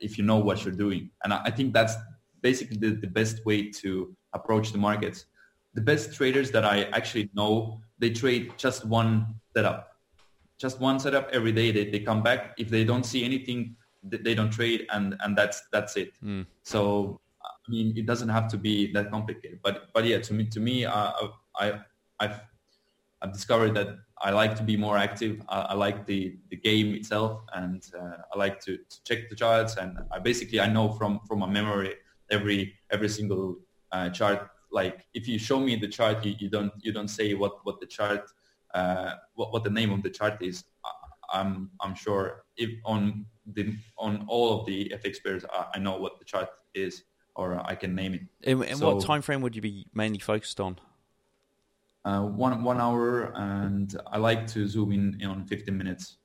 Speaker 2: if you know what you're doing. And I think that's basically the, the best way to approach the markets. The best traders that I actually know, they trade just one setup. Just one setup every day. They, they come back. If they don't see anything, they don't trade and, and that's that's it.
Speaker 1: Mm.
Speaker 2: So I mean, it doesn't have to be that complicated. But but yeah, to me to me, uh, I I've I've discovered that I like to be more active. I, I like the, the game itself, and uh, I like to, to, check the charts. And I basically I know from from my memory every every single uh, chart. Like if you show me the chart, you, you don't you don't say what what the chart uh, what what the name of the chart is. I'm I'm sure if on the on all of the FX pairs, I, I know what the chart is, or I can name it.
Speaker 1: And, and
Speaker 2: So-
Speaker 1: what time frame would you be mainly focused on?
Speaker 2: Uh, one one hour, and I like to zoom in on 15 minutes.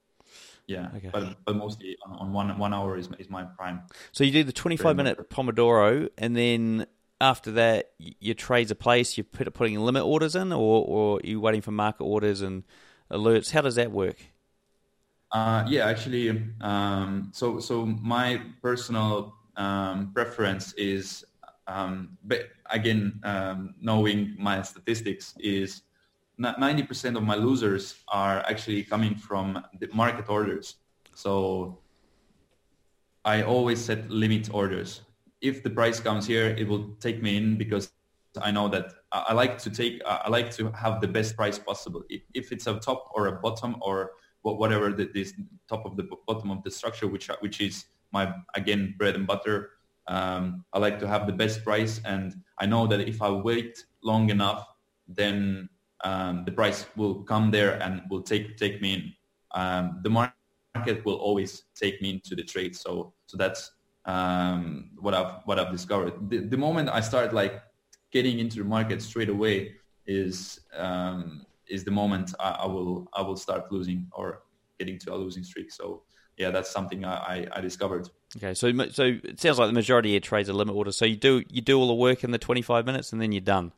Speaker 2: Yeah,
Speaker 1: Okay.
Speaker 2: but but mostly on, on one one hour is is my prime.
Speaker 1: So you do the 25 minute Pomodoro, and then after that, your trades are placed. You're putting limit orders in, or, or are you waiting for market orders and alerts? How does that work?
Speaker 2: Uh, yeah, actually, um, so so my personal um, preference is, um, but again, um, knowing my statistics is ninety percent of my losers are actually coming from the market orders. So I always set limit orders. If the price comes here, it will take me in because I know that I like to take, I like to have the best price possible. If, it's a top or a bottom or whatever the this top of the bottom of the structure, which which is my again bread and butter. Um, I like to have the best price, and I know that if I wait long enough, then um, the price will come there and will take take me in. Um, the market will always take me into the trade. So so that's um, what I've what I've discovered. The, the moment I start like getting into the market straight away is um, is the moment I, I will I will start losing or getting to a losing streak. So yeah, that's something I, I, discovered.
Speaker 1: Okay, so so it sounds like the majority of your trades are limit orders. So you do you do all the work in the 25 minutes, and then you're done.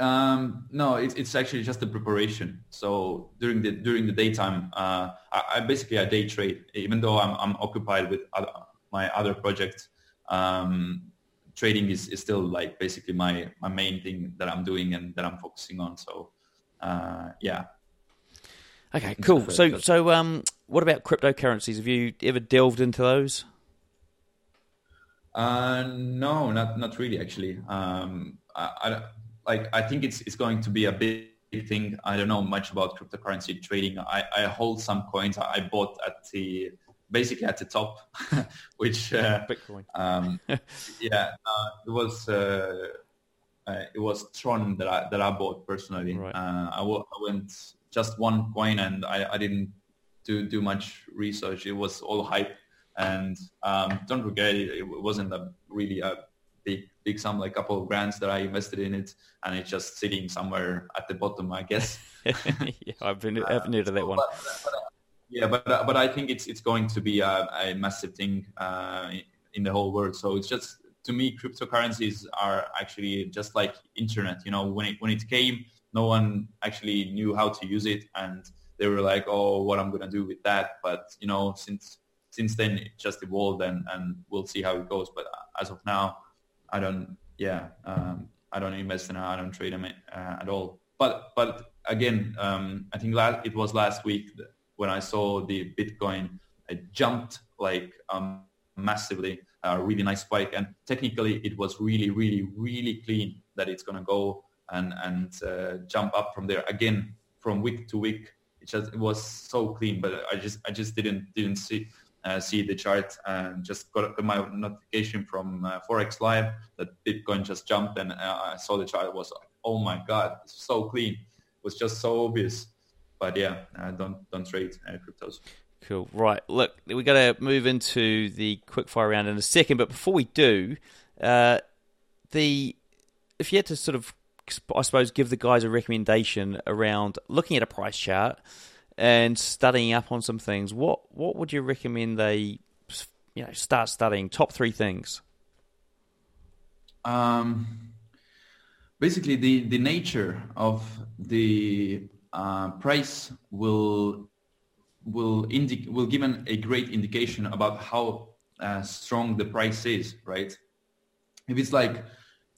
Speaker 2: Um, no, it's it's actually just the preparation. So during the during the daytime, uh, I, I, basically I day trade. Even though I'm I'm occupied with other, my other projects, um, trading is, is still like basically my my main thing that I'm doing and that I'm focusing on. So uh, yeah.
Speaker 1: Okay, cool. So so um, what about cryptocurrencies? Have you ever delved into those?
Speaker 2: Uh, no, not not really actually. Um, I, I like I think it's it's going to be a big thing. I don't know much about cryptocurrency trading. I, I hold some coins I bought at the basically at the top, <laughs> which uh,
Speaker 1: Bitcoin.
Speaker 2: Um, <laughs> yeah, uh, it was uh, uh, it was Tron that I that I bought personally.
Speaker 1: Right.
Speaker 2: Uh, I, w- I went just one coin and I, I didn't do do much research. It was all hype, and um, don't forget it, it wasn't a really a big big sum, like a couple of grands that I invested in it, and it's just sitting somewhere at the bottom, I guess. <laughs>
Speaker 1: yeah, I've been I've of that one.
Speaker 2: But, but, yeah, but uh, but I think it's it's going to be a, a massive thing uh, in the whole world. So it's just to me, cryptocurrencies are actually just like internet. You know, when it when it came, no one actually knew how to use it, and they were like, "Oh, what I'm gonna do with that?" But you know, since since then it just evolved, and and we'll see how it goes. But as of now, I don't. Yeah, um, I don't invest in. I don't trade them uh, at all. But but again, um, I think last, it was last week when I saw the Bitcoin, it jumped like um, massively, a really nice spike. And technically, it was really, really, really clean that it's going to go and and uh, jump up from there again from week to week. It just it was so clean, but I just I just didn't didn't see. Uh, see the chart and just got my notification from uh, Forex Live that Bitcoin just jumped and uh, I saw the chart. It was oh my god, it's so clean. It was just so obvious but yeah, uh, don't don't trade uh, cryptos.
Speaker 1: Cool. Right. Look, we got to move into the quickfire round in a second, but before we do, uh, the if you had to sort of, I suppose, give the guys a recommendation around looking at a price chart and studying up on some things, what what would you recommend they, you know, start studying? Top three things.
Speaker 2: Um, basically, the the nature of the uh, price will will indi- will give an, a great indication about how uh, strong the price is, right? If it's like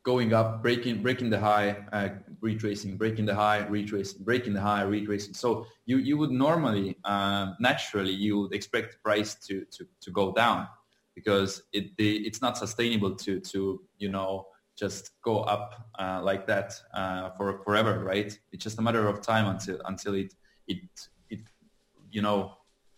Speaker 2: going up, breaking breaking the high, uh, retracing, breaking the high, retracing, breaking the high, retracing. So you you would normally uh, naturally you would expect the price to to to go down because it the, it's not sustainable to to you know just go up uh, like that uh, for forever, right? It's just a matter of time until until it it it you know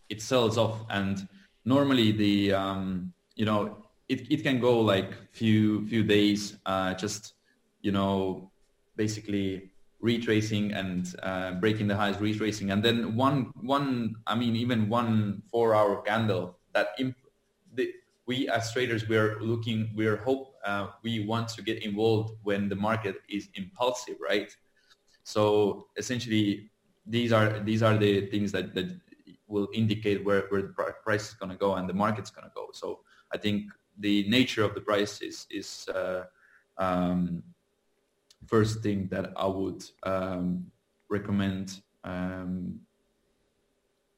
Speaker 2: it sells off. And normally the um, you know it, it can go like few few days, uh, just you know basically retracing and uh, breaking the highs, retracing, and then one one I mean even one four hour candle that imp- the, we as traders we're looking we're hope uh, we want to get involved when the market is impulsive, right? So essentially, these are these are the things that, that will indicate where, where the price is going to go and the market's going to go. So I think the nature of the price is, is uh, um, first thing that I would um, recommend um,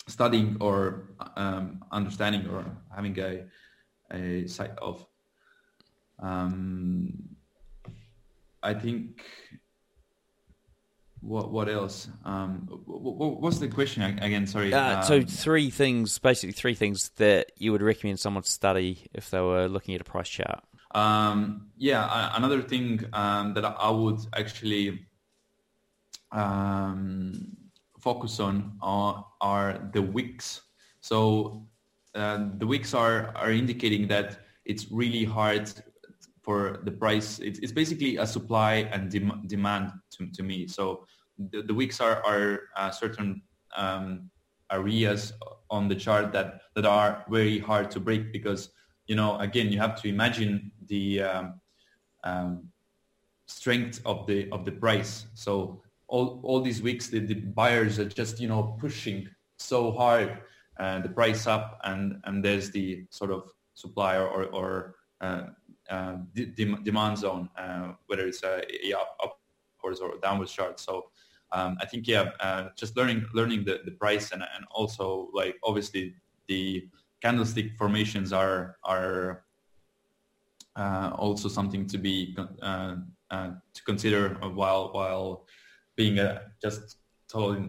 Speaker 2: studying or um, understanding or having a, a sight of. Um, I think what what else? Um, what, what's the question again? Sorry.
Speaker 1: Uh,
Speaker 2: um,
Speaker 1: so three things, basically three things that you would recommend someone study if they were looking at a price chart.
Speaker 2: Um, yeah, another thing um, that I would actually um, focus on are, are the wicks. So uh, the wicks are are indicating that it's really hard for the price. It's, it's basically a supply and dem- demand to, to me. So the, the are, are uh, certain um, areas on the chart that, that are very hard to break because, you know, again, you have to imagine the um, um, strength of the of the price. So all, all these wicks, the, the buyers are just, you know, pushing so hard uh, the price up and, and there's the sort of supply or, or uh, uh, demand zone, uh, whether it's a, up, upwards or downwards chart. So um, I think yeah, uh, just learning learning the, the price and and also like obviously the candlestick formations are are uh, also something to be uh, uh, to consider while while being a just totally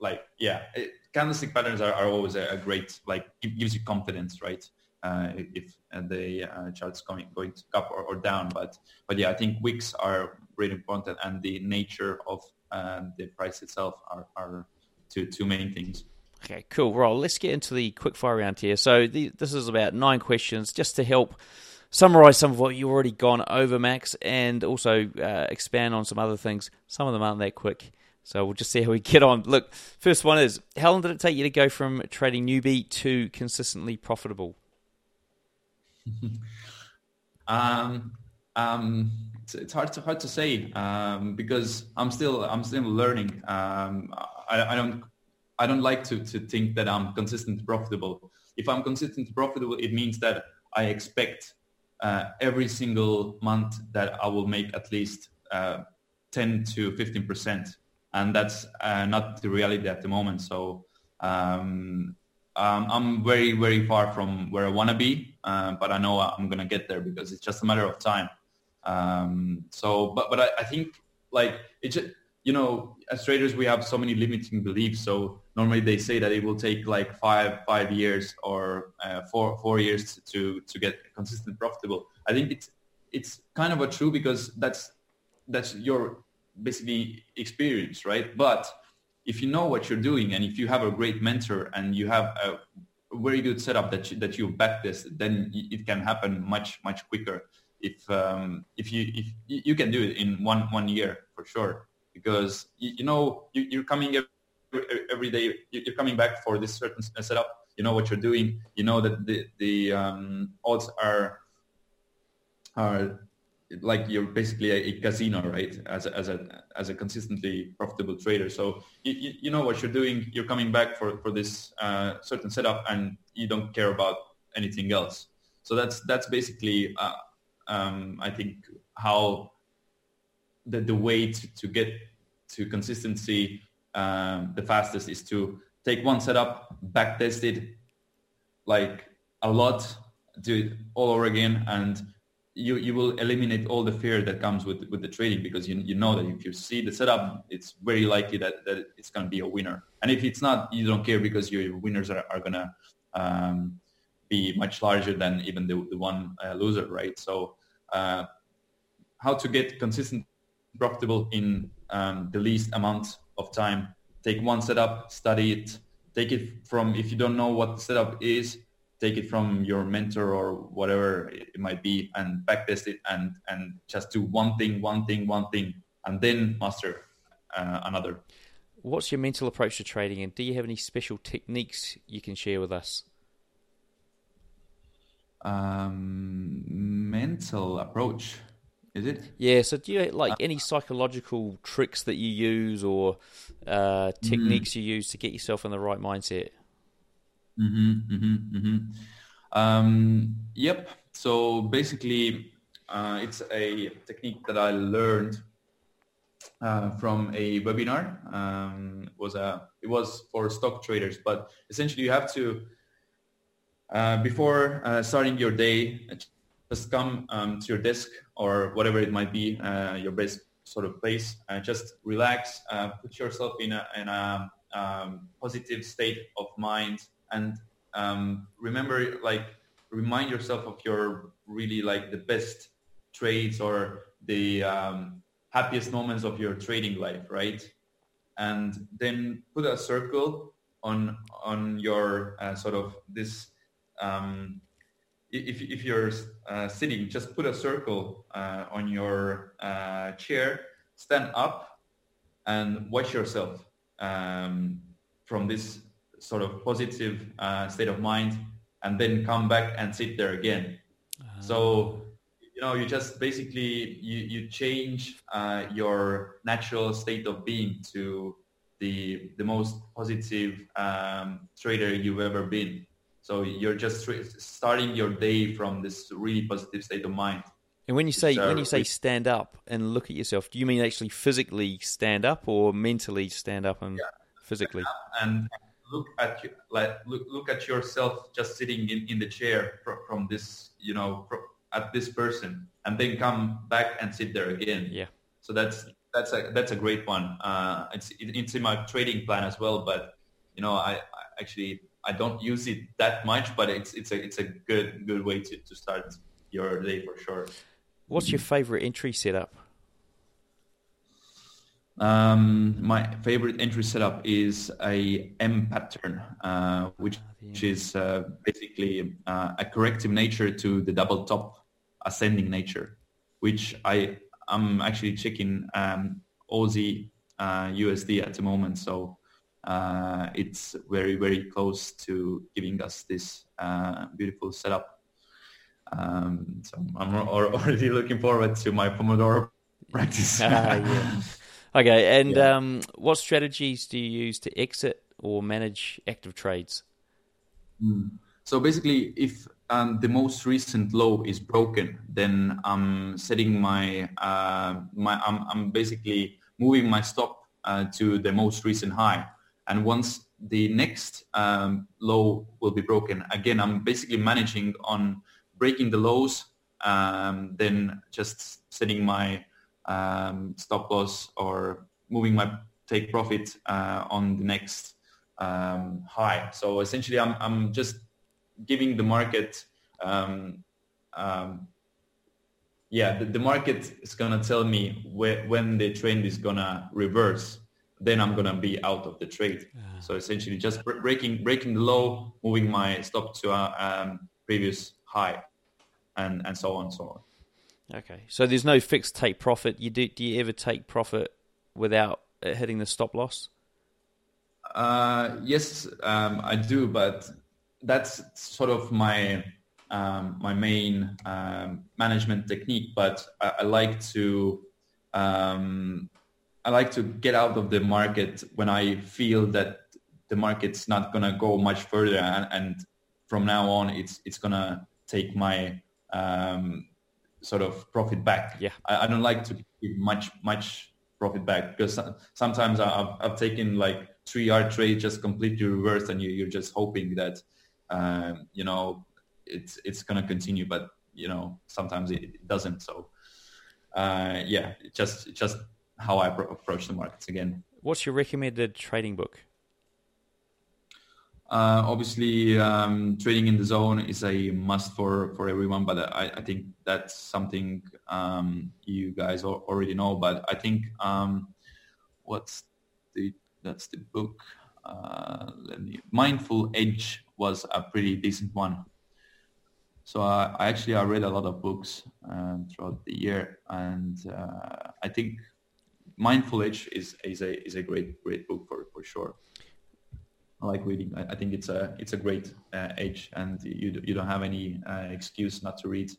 Speaker 2: like yeah it, candlestick patterns are, are always a, a, great like gives you confidence right uh, if the uh, chart's going going up or, or, down but but yeah I think wicks are really important and the nature of uh, the price itself are, are two two main things.
Speaker 1: Okay, cool. Well, let's get into the quick fire round here. So the, this is about nine questions just to help summarize some of what you've already gone over, Max, and also uh, expand on some other things. Some of them aren't that quick. So we'll just see how we get on. Look, first one is how long did it take you to go from trading newbie to consistently profitable? <laughs>
Speaker 2: um, um, it's, it's, hard to hard to say um, because I'm still I'm still learning. Um, I, I, don't I don't like to, to think that I'm consistent profitable. If I'm consistent profitable, it means that I expect uh, every single month that I will make at least uh, 10 to 15 percent, and that's uh, not the reality at the moment. So um, um, I'm very very far from where I want to be, uh, but I know I'm gonna get there because it's just a matter of time. Um, so, but but I, I think like it just you know as traders we have so many limiting beliefs. So normally they say that it will take like five five years or uh, four four years to to get consistent profitable. I think it's it's kind of a true because that's that's your basically experience, right? But if you know what you're doing and if you have a great mentor and you have a very good setup that you, that you back this, then it can happen much much quicker. If um, if you if you can do it in one one year for sure. Because you, you know you, are coming every, every day you're coming back for this certain setup. You know what you're doing. You know that the the um, odds are are like you're basically a, a, casino right? As a, as a as a consistently profitable trader. So you, you know what you're doing. You're coming back for for this uh, certain setup and you don't care about anything else. So that's that's basically uh, um, I think how the, the way to, to get to consistency um, the fastest is to take one setup, back test it like a lot, do it all over again, and you you will eliminate all the fear that comes with with the trading because you you know that if you see the setup, it's very likely that, that it's going to be a winner. And if it's not, you don't care because your winners are, are going to um, be much larger than even the, the one uh, loser, right? So uh, how to get consistent profitable in um, the least amount of time. Take one setup, study it, take it from, if you don't know what the setup is, take it from your mentor or whatever it might be and backtest it and, and just do one thing, one thing, one thing, and then master uh, another.
Speaker 1: What's your mental approach to trading and do you have any special techniques you can share with us?
Speaker 2: um, mental approach. Is it?
Speaker 1: Yeah. So, do you like uh, any psychological tricks that you use or uh, techniques mm-hmm. you use to get yourself in the right mindset?
Speaker 2: Mm-hmm, mm-hmm, mm-hmm. Um, yep. So basically, uh, it's a technique that I learned uh, from a webinar. Um, it was a it was for stock traders, but essentially you have to uh, before uh, starting your day, just come um, to your desk or whatever it might be, uh, your best sort of place. just relax, put yourself in a, in a um, positive state of mind, and um, remember, like, remind yourself of your really like the best trades or the um, happiest moments of your trading life, right? And then put a circle on on your uh, sort of this um, if, if you're uh, sitting, just put a circle uh, on your uh, chair, stand up and watch yourself um, from this sort of positive uh, state of mind and then come back and sit there again. Uh-huh. So, you know, you just basically, you, you change uh, your natural state of being to the, the most positive um, trader you've ever been. So you're just starting your day from this really positive state of mind.
Speaker 1: And when you say when you say stand up and look at yourself, do you mean actually physically stand up or mentally stand up and physically?
Speaker 2: and look at you, like look look at yourself just sitting in, in the chair from, from this you know fro at this person and then come back and sit there again
Speaker 1: Yeah.
Speaker 2: so that's that's a that's a great one uh, it's it, it's in my trading plan as well but you know I, I actually I don't use it that much but it's it's a it's a good good way to, to start your day for sure
Speaker 1: What's your favorite entry setup?
Speaker 2: Um, my favorite entry setup is a M pattern, uh, which, which is uh, basically uh, a corrective nature to the double top ascending nature, which I I'm actually checking um, Aussie uh, USD at the moment, so uh, it's very very close to giving us this uh, beautiful setup. Um, so I'm already looking forward to my Pomodoro <laughs> practice.
Speaker 1: Ah, yeah. Okay, and
Speaker 2: Yeah.
Speaker 1: um, what strategies do you use to exit or manage active trades?
Speaker 2: Mm. So basically, if um, the most recent low is broken, then I'm setting my uh, my I'm, I'm basically moving my stop uh, to the most recent high, and once the next um, low will be broken, again I'm basically managing on breaking the lows, um, then just setting my um, stop loss or moving my take profit uh, on the next um, high. So essentially, I'm I'm just giving the market. Um, um, yeah, the, the market is gonna tell me whe- when the trend is gonna reverse. Then I'm gonna be out of the trade. So essentially, just br- breaking breaking the low, moving my stop to a um, previous high, and and so on, so on.
Speaker 1: Okay, so there's no fixed take profit. You do? Do you ever take profit without hitting the stop loss?
Speaker 2: Uh, yes, um, I do, but that's sort of my um, my main um, management technique. But I, I like to um, I like to get out of the market when I feel that the market's not gonna go much further, and, and from now on, it's it's gonna take my um, sort of profit back.
Speaker 1: Yeah,
Speaker 2: I, I don't like to give much much profit back because sometimes I've, I've taken like three yard trade just completely reversed, and you, you're just hoping that um, you know it's it's gonna continue, but you know sometimes it, it doesn't. So uh, yeah, just just how I pro- approach the markets again.
Speaker 1: What's your recommended trading book?
Speaker 2: Uh, obviously, um, trading in the zone is a must for, for everyone, but I, I think that's something um, you guys already know. But I think um, what's the that's the book. Uh, me, Mindful Edge was a pretty decent one. So I, I actually I read a lot of books um, throughout the year, and uh, I think Mindful Edge is is a is a great great book for for sure. I like reading. I, I think it's a it's a great uh, age, and you you don't have any uh, excuse not to read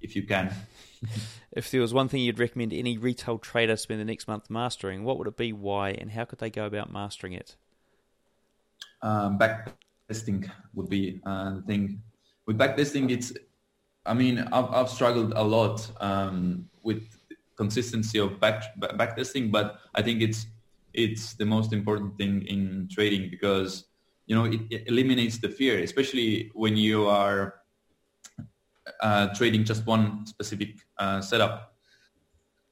Speaker 2: if you can. <laughs>
Speaker 1: If there was one thing you'd recommend any retail trader spend the next month mastering, what would it be, why, and how could they go about mastering it?
Speaker 2: Um, backtesting would be uh, the thing. With backtesting, it's I mean I've, I've struggled a lot um, with consistency of back back- backtesting, but I think it's it's the most important thing in trading because you know it, it eliminates the fear, especially when you are uh, trading just one specific uh, setup.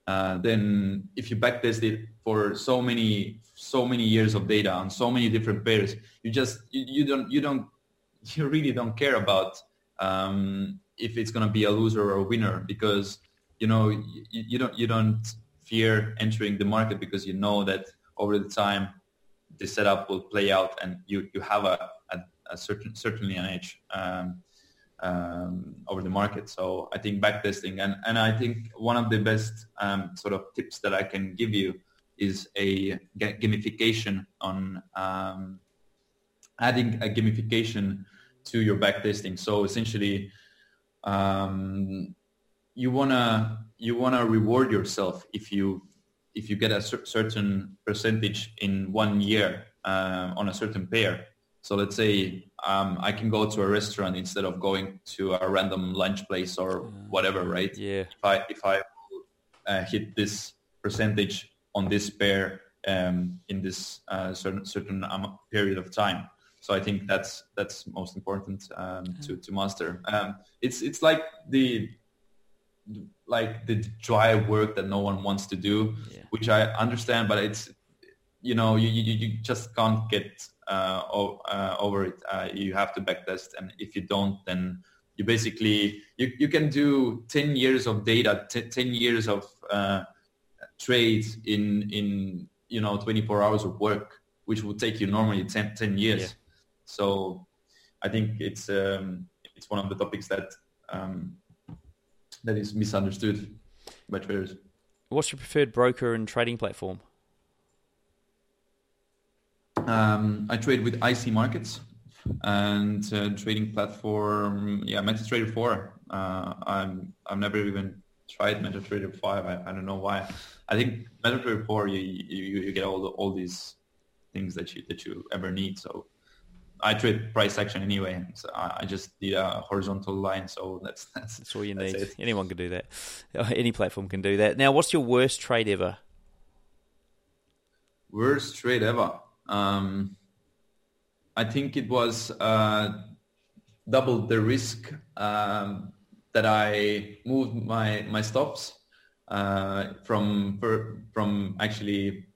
Speaker 2: Uh, then if you backtest it for so many so many years of data on so many different pairs, you just you, you don't you don't <laughs> you really don't care about um, if it's going to be a loser or a winner because you know you, you don't you don't fear entering the market because you know that over the time the setup will play out and you you have a, a, a certain certainly an edge. Um, um, over the market. So I think backtesting and, and I think one of the best um, sort of tips that I can give you is a gamification on um, adding a gamification to your backtesting. So essentially, um, you wanna you wanna reward yourself if you if you get a cer- certain percentage in one year uh, on a certain pair. So let's say um, I can go to a restaurant instead of going to a random lunch place or whatever, right?
Speaker 1: Yeah.
Speaker 2: If I if I uh, hit this percentage on this pair um, in this uh, certain certain um, period of time. So I think that's that's most important um, to to master. Um, it's it's like the like the dry work that no one wants to do,
Speaker 1: yeah.
Speaker 2: which I understand, but it's you know you you, you just can't get uh, o- uh, over it. Uh, you have to backtest, and if you don't, then you basically you, you can do 10 years of data t- 10 years of uh, trades in in you know 24 hours of work which would take you normally 10, 10 years
Speaker 1: Yeah.
Speaker 2: so i think it's um, it's one of the topics that um, that is misunderstood by traders.
Speaker 1: What's your preferred broker and trading platform?
Speaker 2: um, i trade with ic markets and uh, trading platform yeah metatrader 4 uh, i'm i've never even tried metatrader 5 I, I don't know why. I think metatrader 4 you, you you get all the, all these things that you that you ever need. So i trade price action anyway so i, I just need a horizontal line so that's that's,
Speaker 1: That's all you
Speaker 2: that's
Speaker 1: need.
Speaker 2: it.
Speaker 1: Anyone can do that. <laughs> Any platform can do that. Now, what's your worst trade ever?
Speaker 2: Worst trade ever. Um, I think it was uh, double the risk um, that I moved my my stops uh, from from actually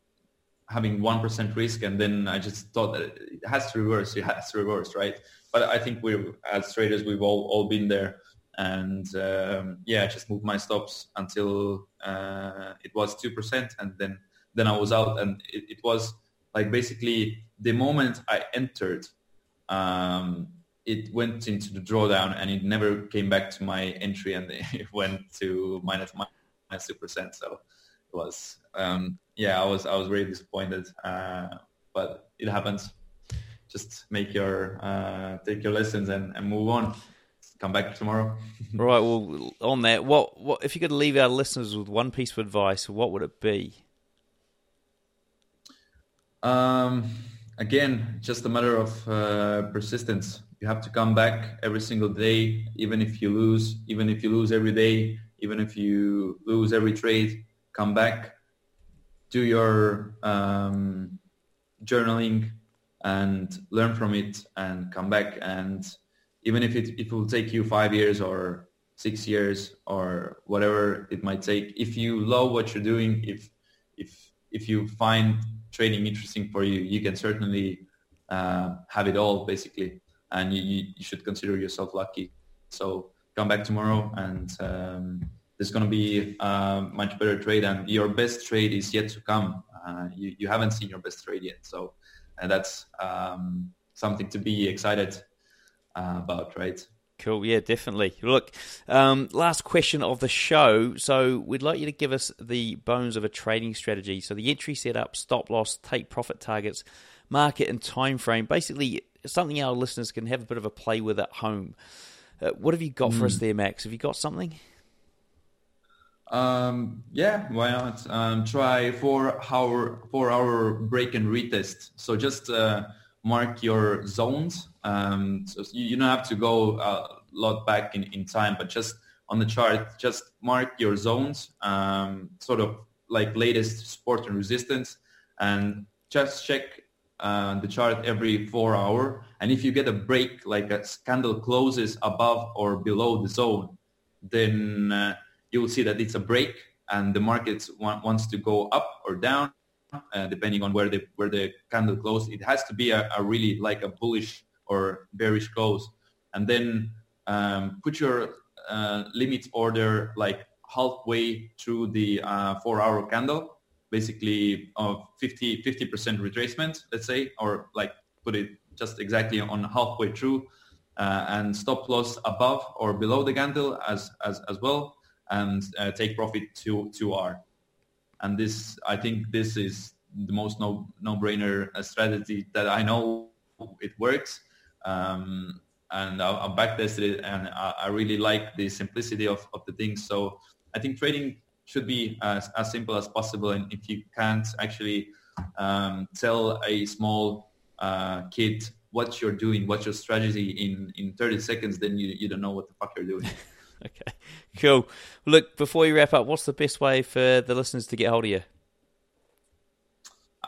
Speaker 2: having one percent risk, and then I just thought that it has to reverse. It has to reverse, right? But I think we, as traders, we've all all been there, and um, yeah, I just moved my stops until uh, it was two percent, and then then I was out, and it, it was like basically the moment I entered, um, it went into the drawdown, and it never came back to my entry, and <laughs> it went to minus minus two percent. So it was um, yeah, I was I was really disappointed, uh, but it happens. Just make your uh, take your lessons and, and move on. Come back tomorrow. <laughs>
Speaker 1: right. Well, on that, what what if you could leave our listeners with one piece of advice? What would it be?
Speaker 2: Um, again, just a matter of uh, persistence. You have to come back every single day, even if you lose, even if you lose every day, even if you lose every trade, come back, do your um, journaling and learn from it and come back. And even if it, it will take you five years or six years or whatever it might take, if you love what you're doing, if, if, if you find trading interesting for you, you can certainly uh, have it all basically, and you, you should consider yourself lucky. So come back tomorrow, and um, there's going to be a much better trade, and your best trade is yet to come. Uh, you, you haven't seen your best trade yet, so and that's um, something to be excited uh, about, right?
Speaker 1: Cool. Yeah, definitely. Look, um, last question of the show. So we'd like you to give us the bones of a trading strategy. So the entry setup, stop loss, take profit targets, market and time frame. Basically, something our listeners can have a bit of a play with at home. Uh, what have you got for us there, Max? Have you got something?
Speaker 2: Um, yeah, why not? Um, try four hour four hour break and retest. So just uh, mark your zones. Um, so you, you don't have to go a lot back in, in time, but just on the chart, just mark your zones, um, sort of like latest support and resistance, and just check uh, the chart every four hour. And if you get a break, like a candle closes above or below the zone, then uh, you will see that it's a break and the market wa- wants to go up or down uh, depending on where the where the candle closed. It has to be a, a really like a bullish or bearish close, and then um, put your uh, limit order like halfway through the uh, four-hour candle, basically of 50 percent retracement, let's say, or like put it just exactly on halfway through, uh, and stop loss above or below the candle as as as well, and uh, take profit to to R and this I think this is the most no no brainer strategy that I know it works. Um, and I, I backtested it, and I, I, really like the simplicity of, of the things. So I think trading should be as, as simple as possible. And if you can't actually um, tell a small uh, kid what you're doing, what's your strategy in in 30 seconds, then you you don't know what the fuck you're doing. <laughs> <laughs>
Speaker 1: okay, cool. Look, before you wrap up, what's the best way for the listeners to get hold of you?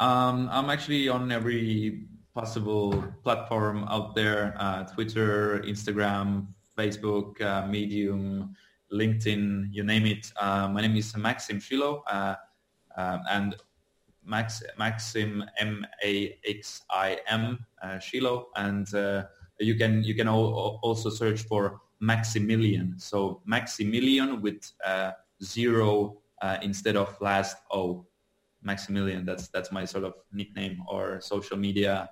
Speaker 2: Um, I'm actually on every possible platform out there: uh, Twitter, Instagram, Facebook, uh, Medium, LinkedIn, you name it. Uh, my name is Maxim Shilo, uh, uh, and Max Maxim M A X I M uh, Shilo, and you can you can also search for Maximilian. So Maximilian with zero instead of last O. Maximilian. That's that's my sort of nickname or social media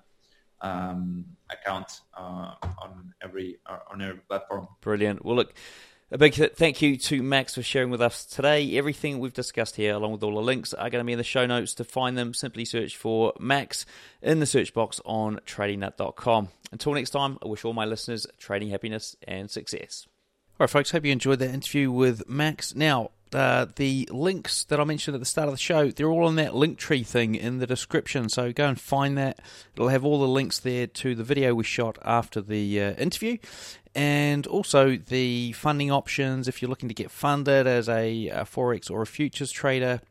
Speaker 2: um, account uh, on every uh, on every platform.
Speaker 1: Brilliant. Well, look. A big thank you to Max for sharing with us today. Everything we've discussed here, along with all the links, are going to be in the show notes. To find them, simply search for Max in the search box on tradingnut.com. Until next time, I wish all my listeners trading happiness and success. All right, folks, hope you enjoyed that interview with Max. Now, uh, the links that I mentioned at the start of the show, they're all on that link tree thing in the description. So go and find that. It'll have all the links there to the video we shot after the uh, interview and also the funding options if you're looking to get funded as a, a Forex or a futures trader.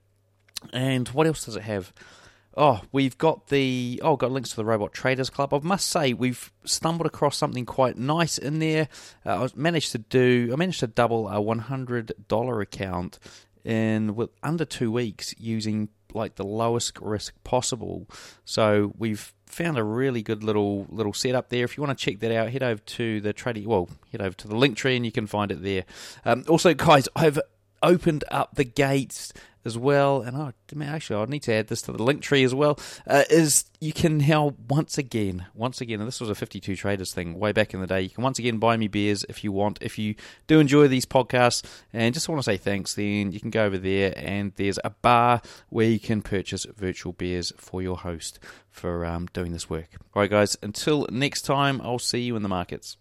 Speaker 1: And what else does it have? Oh, we've got the oh, got links to the Robot Traders Club. I must say we've stumbled across something quite nice in there. Uh, I managed to do I managed to double a one hundred dollar account in with under two weeks using like the lowest risk possible. So we've found a really good little little setup there. If you want to check that out, head over to the trading well, head over to the link tree and you can find it there. Um, also, guys, I've opened up the gates as well, and oh, actually, I need to add this to the link tree as well. Uh, is you can now once again, once again, and this was a 52 traders thing way back in the day. You can once again buy me beers if you want. If you do enjoy these podcasts and just want to say thanks, then you can go over there and there's a bar where you can purchase virtual beers for your host for um, doing this work. All right, guys. Until next time, I'll see you in the markets.